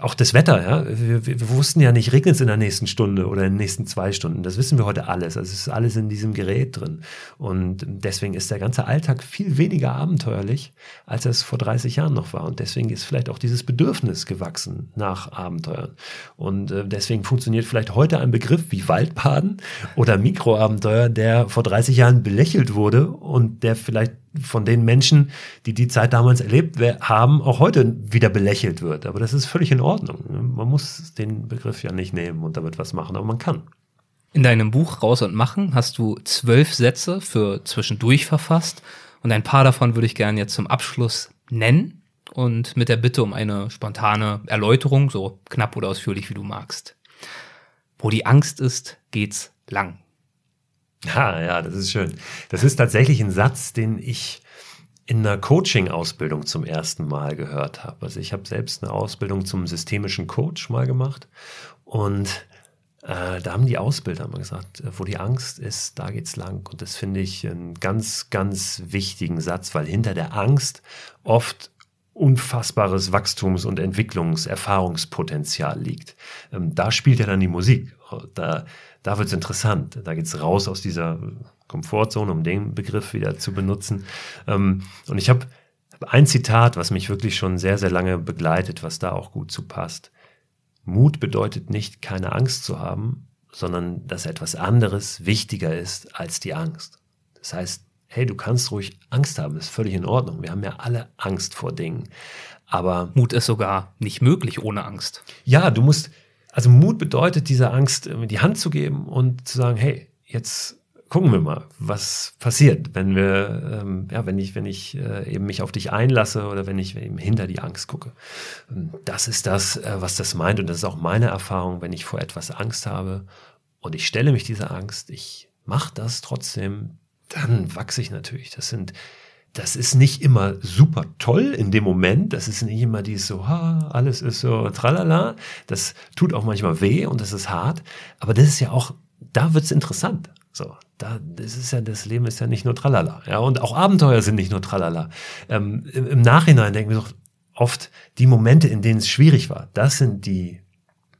auch das Wetter, ja. Wir, wir, wussten ja nicht, regnet es in der nächsten Stunde oder in den nächsten zwei Stunden. Das wissen wir heute alles. Also es ist alles in diesem Gerät drin. Und deswegen ist der ganze Alltag viel weniger abenteuerlich, als es vor 30 Jahren noch war. Und deswegen ist vielleicht auch dieses Bedürfnis gewachsen nach Abenteuern. Und äh, deswegen funktioniert vielleicht heute ein Begriff wie Waldbaden oder Mikroabenteuer, der vor 30 Jahren belächelt wurde und der vielleicht von den Menschen, die die Zeit damals erlebt haben, auch heute wieder belächelt wird. Aber das ist völlig in Ordnung. Man muss den Begriff ja nicht nehmen und damit was machen, aber man kann. In deinem Buch Raus und Machen hast du zwölf Sätze für zwischendurch verfasst und ein paar davon würde ich gerne jetzt zum Abschluss nennen und mit der Bitte um eine spontane Erläuterung, so knapp oder ausführlich wie du magst. Wo die Angst ist, geht's lang. Ja, ja, das ist schön. Das ist tatsächlich ein Satz, den ich in einer Coaching-Ausbildung zum ersten Mal gehört habe. Also ich habe selbst eine Ausbildung zum systemischen Coach mal gemacht und äh, da haben die Ausbilder mal gesagt, wo die Angst ist, da geht's lang. Und das finde ich einen ganz, ganz wichtigen Satz, weil hinter der Angst oft unfassbares Wachstums- und Entwicklungserfahrungspotenzial liegt. Ähm, da spielt ja dann die Musik. Da, da wird es interessant. Da geht es raus aus dieser Komfortzone, um den Begriff wieder zu benutzen. Ähm, und ich habe ein Zitat, was mich wirklich schon sehr, sehr lange begleitet, was da auch gut zu passt. Mut bedeutet nicht, keine Angst zu haben, sondern dass etwas anderes wichtiger ist als die Angst. Das heißt, hey, du kannst ruhig Angst haben, ist völlig in Ordnung. Wir haben ja alle Angst vor Dingen. Aber Mut ist sogar nicht möglich ohne Angst. Ja, du musst, also Mut bedeutet, dieser Angst die Hand zu geben und zu sagen, hey, jetzt gucken wir mal, was passiert, wenn wir, ähm, ja, wenn ich, wenn ich äh, eben mich auf dich einlasse oder wenn ich eben hinter die Angst gucke. Das ist das, äh, was das meint und das ist auch meine Erfahrung, wenn ich vor etwas Angst habe und ich stelle mich dieser Angst, ich mache das trotzdem, dann wachse ich natürlich. Das sind, das ist nicht immer super toll in dem Moment. Das ist nicht immer dieses so, ha, alles ist so tralala. Das tut auch manchmal weh und das ist hart. Aber das ist ja auch, da wird's interessant. So, da, das ist ja, das Leben ist ja nicht nur tralala. Ja, und auch Abenteuer sind nicht nur tralala. Ähm, im, Im Nachhinein denken wir doch oft, die Momente, in denen es schwierig war, das sind die,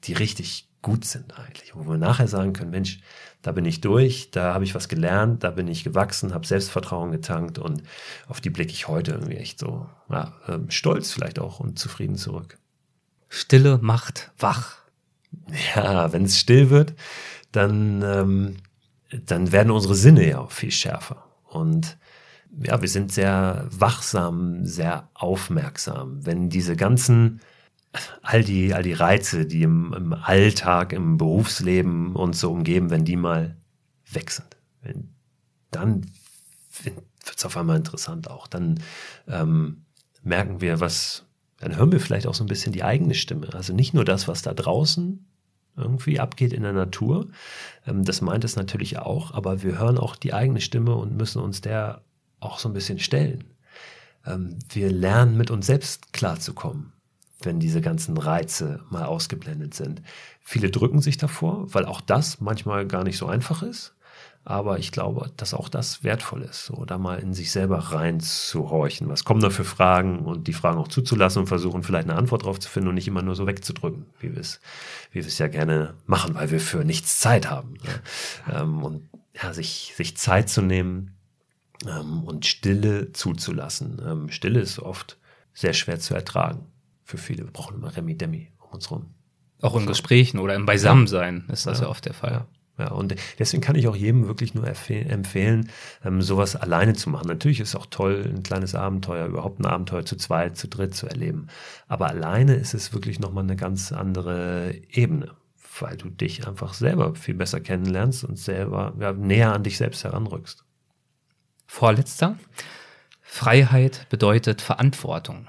die richtig gut sind eigentlich. Wo wir nachher sagen können, Mensch, da bin ich durch, da habe ich was gelernt, da bin ich gewachsen, habe Selbstvertrauen getankt und auf die blicke ich heute irgendwie echt so ja, ähm, stolz vielleicht auch und zufrieden zurück. Stille macht wach. Ja, wenn es still wird, dann, ähm, dann werden unsere Sinne ja auch viel schärfer. Und ja, wir sind sehr wachsam, sehr aufmerksam. Wenn diese ganzen all die, all die Reize, die im, im Alltag, im Berufsleben uns so umgeben, wenn die mal weg sind, wenn, dann wird es auf einmal interessant auch. Dann ähm, merken wir, was, dann hören wir vielleicht auch so ein bisschen die eigene Stimme. Also nicht nur das, was da draußen irgendwie abgeht in der Natur, ähm, das meint es natürlich auch, aber wir hören auch die eigene Stimme und müssen uns der auch so ein bisschen stellen. Ähm, wir lernen mit uns selbst klarzukommen wenn diese ganzen Reize mal ausgeblendet sind. Viele drücken sich davor, weil auch das manchmal gar nicht so einfach ist. Aber ich glaube, dass auch das wertvoll ist, so da mal in sich selber reinzuhorchen. Was kommen da für Fragen und die Fragen auch zuzulassen und versuchen vielleicht eine Antwort drauf zu finden und nicht immer nur so wegzudrücken, wie wir es, wie wir es ja gerne machen, weil wir für nichts Zeit haben. Ne? Ähm, und ja, sich, sich Zeit zu nehmen ähm, und Stille zuzulassen. Ähm, Stille ist oft sehr schwer zu ertragen für viele. Wir brauchen immer Remi Demi um uns rum. Auch in. Gesprächen oder im Beisammensein ja. ist das ja. ja oft der Fall. Ja. Ja, und deswegen kann ich auch jedem wirklich nur empfehlen, ähm, sowas alleine zu machen. Natürlich ist es auch toll, ein kleines Abenteuer, überhaupt ein Abenteuer zu zweit, zu dritt zu erleben. Aber alleine ist es wirklich nochmal eine ganz andere Ebene, weil du dich einfach selber viel besser kennenlernst und selber ja, näher an dich selbst heranrückst. Vorletzter. Freiheit bedeutet Verantwortung.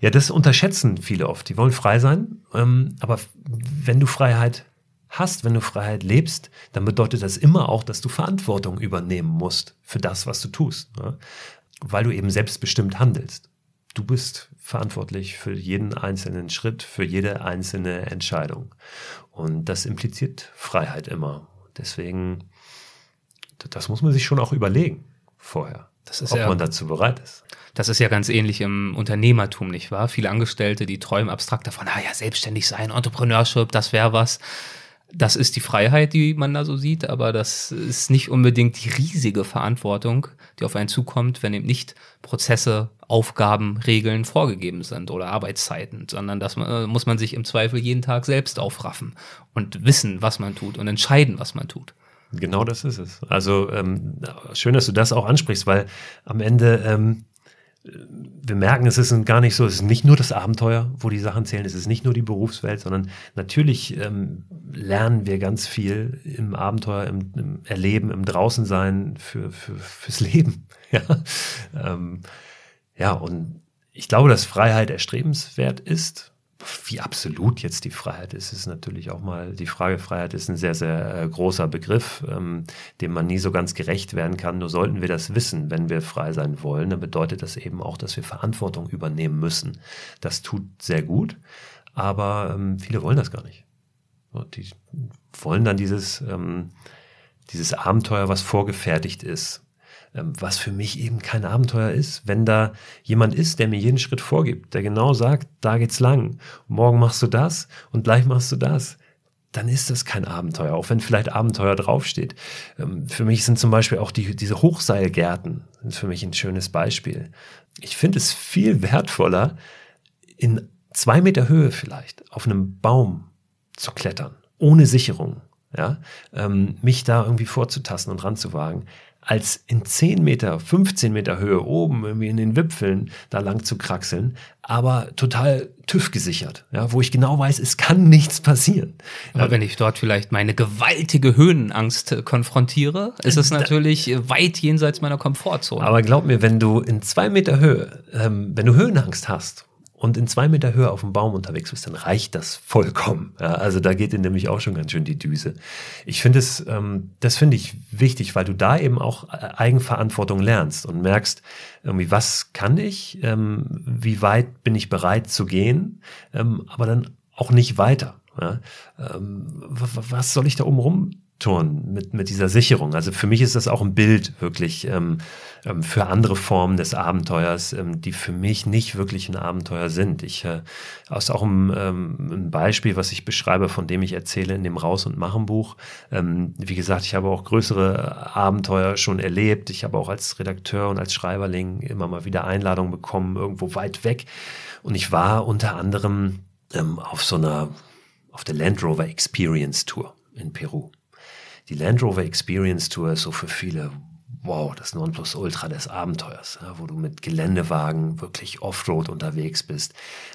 Ja, das unterschätzen viele oft. Die wollen frei sein, ähm, aber wenn du Freiheit hast, wenn du Freiheit lebst, dann bedeutet das immer auch, dass du Verantwortung übernehmen musst für das, was du tust, ne? weil du eben selbstbestimmt handelst. Du bist verantwortlich für jeden einzelnen Schritt, für jede einzelne Entscheidung. Und das impliziert Freiheit immer. Deswegen, das muss man sich schon auch überlegen vorher, ob ja, man dazu bereit ist Das ist ja ganz ähnlich im Unternehmertum, nicht wahr? Viele Angestellte, die träumen abstrakt davon, ah ja, selbstständig sein, Entrepreneurship, das wäre was. Das ist die Freiheit, die man da so sieht, aber das ist nicht unbedingt die riesige Verantwortung, die auf einen zukommt, wenn eben nicht Prozesse, Aufgaben, Regeln vorgegeben sind oder Arbeitszeiten, sondern das äh, muss man sich im Zweifel jeden Tag selbst aufraffen und wissen, was man tut und entscheiden, was man tut. Genau das ist es. Also ähm, schön, dass du das auch ansprichst, weil am Ende ähm, wir merken, es ist gar nicht so, es ist nicht nur das Abenteuer, wo die Sachen zählen, es ist nicht nur die Berufswelt, sondern natürlich ähm, lernen wir ganz viel im Abenteuer, im, im Erleben, im Draußensein für, für, fürs Leben. Ja, ähm, ja, und ich glaube, dass Freiheit erstrebenswert ist wie absolut jetzt die Freiheit ist, ist natürlich auch mal die Frage. Freiheit ist ein sehr, sehr äh, großer Begriff, ähm, dem man nie so ganz gerecht werden kann. Nur sollten wir das wissen, wenn wir frei sein wollen, dann bedeutet das eben auch, dass wir Verantwortung übernehmen müssen. Das tut sehr gut, aber ähm, viele wollen das gar nicht. Die wollen dann dieses, ähm, dieses Abenteuer, was vorgefertigt ist, was für mich eben kein Abenteuer ist, wenn da jemand ist, der mir jeden Schritt vorgibt, der genau sagt, da geht's lang, morgen machst du das und gleich machst du das, dann ist das kein Abenteuer, auch wenn vielleicht Abenteuer draufsteht. Ähm, für mich sind zum Beispiel auch die, diese Hochseilgärten für mich ein schönes Beispiel. Ich finde es viel wertvoller, in zwei Meter Höhe vielleicht auf einem Baum zu klettern, ohne Sicherung, ja, ähm, mich da irgendwie vorzutasten und ranzuwagen, als in 10 Meter, 15 Meter Höhe oben irgendwie in den Wipfeln da lang zu kraxeln, aber total TÜV gesichert, ja, wo ich genau weiß, es kann nichts passieren. Aber ja, wenn ich dort vielleicht meine gewaltige Höhenangst konfrontiere, ist es natürlich weit jenseits meiner Komfortzone. Aber glaub mir, wenn du in zwei Meter Höhe, ähm, wenn du Höhenangst hast und in zwei Meter Höhe auf dem Baum unterwegs bist, dann reicht das vollkommen. Ja, also da geht dir nämlich auch schon ganz schön die Düse. Ich finde es, ähm, das finde ich wichtig, weil du da eben auch äh, Eigenverantwortung lernst und merkst, irgendwie, was kann ich, ähm, wie weit bin ich bereit zu gehen, ähm, aber dann auch nicht weiter. Ja? Ähm, was soll ich da oben rum Turn mit, mit dieser Sicherung. Also für mich ist das auch ein Bild wirklich ähm, ähm, für andere Formen des Abenteuers, ähm, die für mich nicht wirklich ein Abenteuer sind. Ich äh, aus auch ein, ähm, ein Beispiel, was ich beschreibe, von dem ich erzähle in dem Raus- und Machen-Buch. Ähm, wie gesagt, ich habe auch größere Abenteuer schon erlebt. Ich habe auch als Redakteur und als Schreiberling immer mal wieder Einladungen bekommen, irgendwo weit weg. Und ich war unter anderem ähm, auf so einer, auf der Land Rover Experience Tour in Peru die Land Rover Experience Tour ist so für viele, wow, das Nonplusultra des Abenteuers, ja, wo du mit Geländewagen wirklich Offroad unterwegs bist.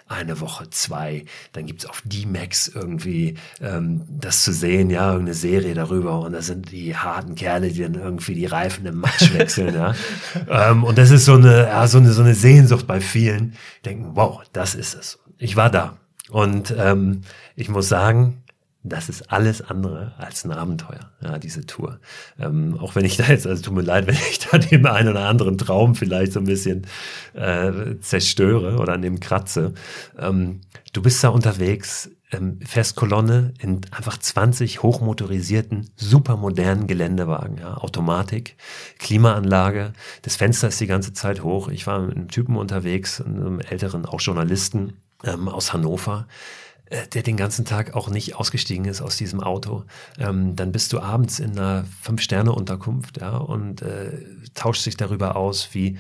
Eine Woche, zwei. Dann gibt's auf D-Max irgendwie ähm, das zu sehen, ja, irgendeine Serie darüber. Und da sind die harten Kerle, die dann irgendwie die Reifen im Matsch wechseln. ja. Ähm, und das ist so eine, ja, so, eine, so eine Sehnsucht bei vielen. Denken, wow, das ist es. Ich war da. Und ähm, ich muss sagen, das ist alles andere als ein Abenteuer, ja, diese Tour. Ähm, auch wenn ich da jetzt, also tut mir leid, wenn ich da den einen oder anderen Traum vielleicht so ein bisschen äh, zerstöre oder an dem kratze. Ähm, du bist da unterwegs, ähm, fährst Kolonne in einfach 20 hochmotorisierten, supermodernen Geländewagen, ja, Automatik, Klimaanlage, das Fenster ist die ganze Zeit hoch. Ich war mit einem Typen unterwegs, einem älteren, auch Journalisten ähm, aus Hannover der den ganzen Tag auch nicht ausgestiegen ist aus diesem Auto, ähm, dann bist du abends in einer Fünf-Sterne-Unterkunft ja, und äh, tauscht sich darüber aus, wie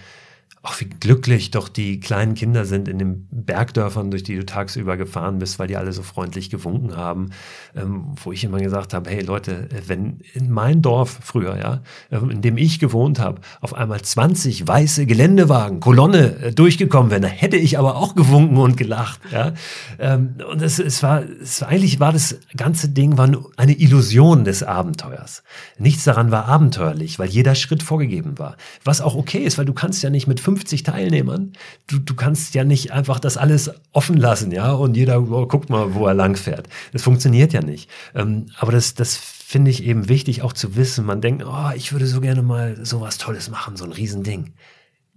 auch wie glücklich doch die kleinen Kinder sind in den Bergdörfern, durch die du tagsüber gefahren bist, weil die alle so freundlich gewunken haben, ähm, wo ich immer gesagt habe, hey Leute, wenn in mein Dorf früher, ja, ähm, in dem ich gewohnt habe, auf einmal 20 weiße Geländewagen, Kolonne äh, durchgekommen wären, da hätte ich aber auch gewunken und gelacht, ja. Ähm, und es, es war, es war, eigentlich war das ganze Ding war eine Illusion des Abenteuers. Nichts daran war abenteuerlich, weil jeder Schritt vorgegeben war. Was auch okay ist, weil du kannst ja nicht mit 50 Teilnehmern. Du, du kannst ja nicht einfach das alles offen lassen, ja, und jeder oh, guckt mal, wo er lang fährt. Das funktioniert ja nicht. Ähm, aber das, das finde ich eben wichtig auch zu wissen. Man denkt, oh, ich würde so gerne mal sowas Tolles machen, so ein Riesending.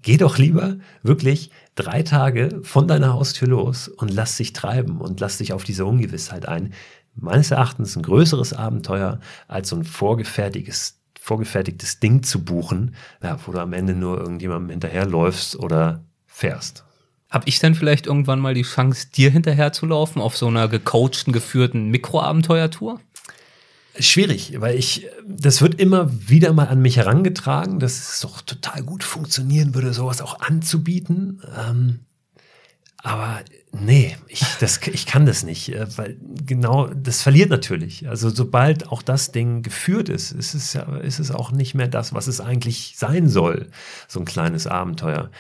Geh doch lieber wirklich drei Tage von deiner Haustür los und lass dich treiben und lass dich auf diese Ungewissheit ein. Meines Erachtens ein größeres Abenteuer als so ein vorgefertigtes vorgefertigtes Ding zu buchen, ja, wo du am Ende nur irgendjemandem hinterherläufst oder fährst. Hab ich dann vielleicht irgendwann mal die Chance, dir hinterher zu laufen auf so einer gecoachten, geführten Mikroabenteuertour? Schwierig, weil ich, das wird immer wieder mal an mich herangetragen, dass es doch total gut funktionieren würde, sowas auch anzubieten. Ähm, aber nee, ich, das, ich kann das nicht, äh, weil genau, das verliert natürlich. Also sobald auch das Ding geführt ist, ist es, ja, ist es auch nicht mehr das, was es eigentlich sein soll, so ein kleines Abenteuer.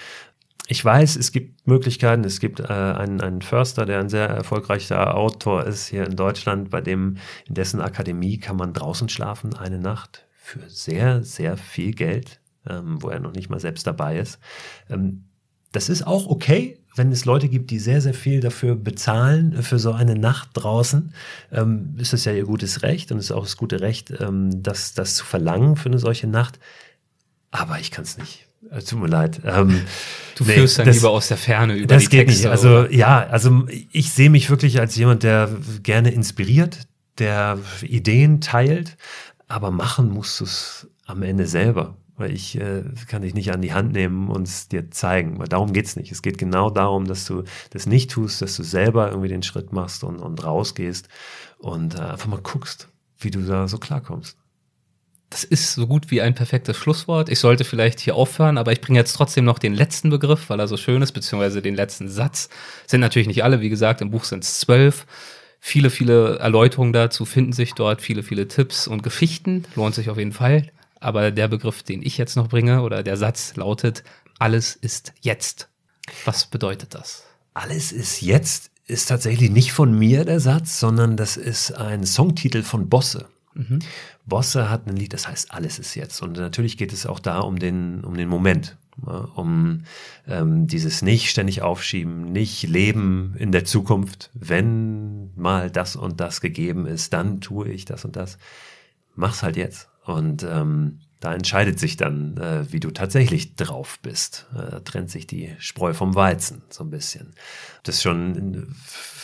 Ich weiß, es gibt Möglichkeiten. Es gibt äh, einen, einen Förster, der ein sehr erfolgreicher Autor ist hier in Deutschland, bei dem in dessen Akademie kann man draußen schlafen eine Nacht für sehr, sehr viel Geld, ähm, wo er noch nicht mal selbst dabei ist. Ähm, das ist auch okay, wenn es Leute gibt, die sehr, sehr viel dafür bezahlen, äh, für so eine Nacht draußen, ähm, ist es ja ihr gutes Recht und ist auch das gute Recht, ähm, das, das zu verlangen für eine solche Nacht. Aber ich kann es nicht. Äh, tut mir leid. Ähm, du nee, führst dann das, lieber aus der Ferne über das die geht Texte, nicht. Also oder? ja, also ich sehe mich wirklich als jemand, der gerne inspiriert, der Ideen teilt, aber machen musst du es am Ende selber weil ich äh, kann dich nicht an die Hand nehmen und es dir zeigen. Weil darum geht's nicht. Es geht genau darum, dass du das nicht tust, dass du selber irgendwie den Schritt machst und, und rausgehst und äh, einfach mal guckst, wie du da so klarkommst. Das ist so gut wie ein perfektes Schlusswort. Ich sollte vielleicht hier aufhören, aber ich bringe jetzt trotzdem noch den letzten Begriff, weil er so schön ist, beziehungsweise den letzten Satz. Sind natürlich nicht alle, wie gesagt, im Buch sind es zwölf. Viele, viele Erläuterungen dazu finden sich dort, viele, viele Tipps und Geschichten. Lohnt sich auf jeden Fall. Aber der Begriff, den ich jetzt noch bringe, oder der Satz lautet, alles ist jetzt. Was bedeutet das? Alles ist jetzt ist tatsächlich nicht von mir der Satz, sondern das ist ein Songtitel von Bosse. Mhm. Bosse hat ein Lied, das heißt Alles ist jetzt. Und natürlich geht es auch da um den, um den Moment, um ähm, dieses nicht ständig aufschieben, nicht leben in der Zukunft. Wenn mal das und das gegeben ist, dann tue ich das und das. Mach's halt jetzt. Und ähm, da entscheidet sich dann, äh, wie du tatsächlich drauf bist. Äh, da trennt sich die Spreu vom Weizen so ein bisschen. Das schon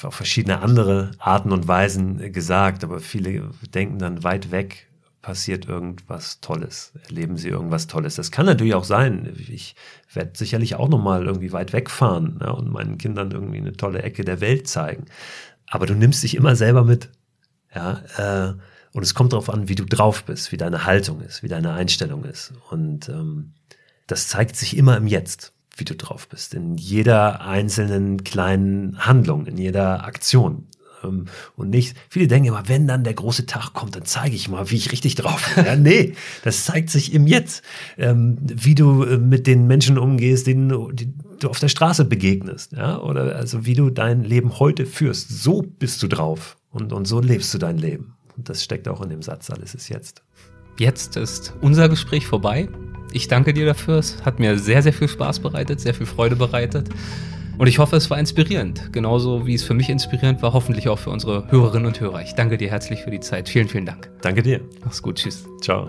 auf verschiedene andere Arten und Weisen gesagt, aber viele denken dann weit weg passiert irgendwas Tolles, erleben sie irgendwas Tolles. Das kann natürlich auch sein. Ich werde sicherlich auch noch mal irgendwie weit wegfahren ja, und meinen Kindern irgendwie eine tolle Ecke der Welt zeigen. Aber du nimmst dich immer selber mit. Ja, äh, und es kommt darauf an, wie du drauf bist, wie deine Haltung ist, wie deine Einstellung ist. Und ähm, das zeigt sich immer im Jetzt, wie du drauf bist. In jeder einzelnen kleinen Handlung, in jeder Aktion. Ähm, und nicht, viele denken immer, wenn dann der große Tag kommt, dann zeige ich mal, wie ich richtig drauf bin. Ja, nee, das zeigt sich im Jetzt. Ähm, wie du äh, mit den Menschen umgehst, denen die du auf der Straße begegnest. Ja? Oder also wie du dein Leben heute führst. So bist du drauf. Und, und so lebst du dein Leben. Und das steckt auch in dem Satz, alles ist jetzt. Jetzt ist unser Gespräch vorbei. Ich danke dir dafür. Es hat mir sehr, sehr viel Spaß bereitet, sehr viel Freude bereitet. Und ich hoffe, es war inspirierend. Genauso wie es für mich inspirierend war, hoffentlich auch für unsere Hörerinnen und Hörer. Ich danke dir herzlich für die Zeit. Vielen, vielen Dank. Danke dir. Mach's gut. Tschüss. Ciao.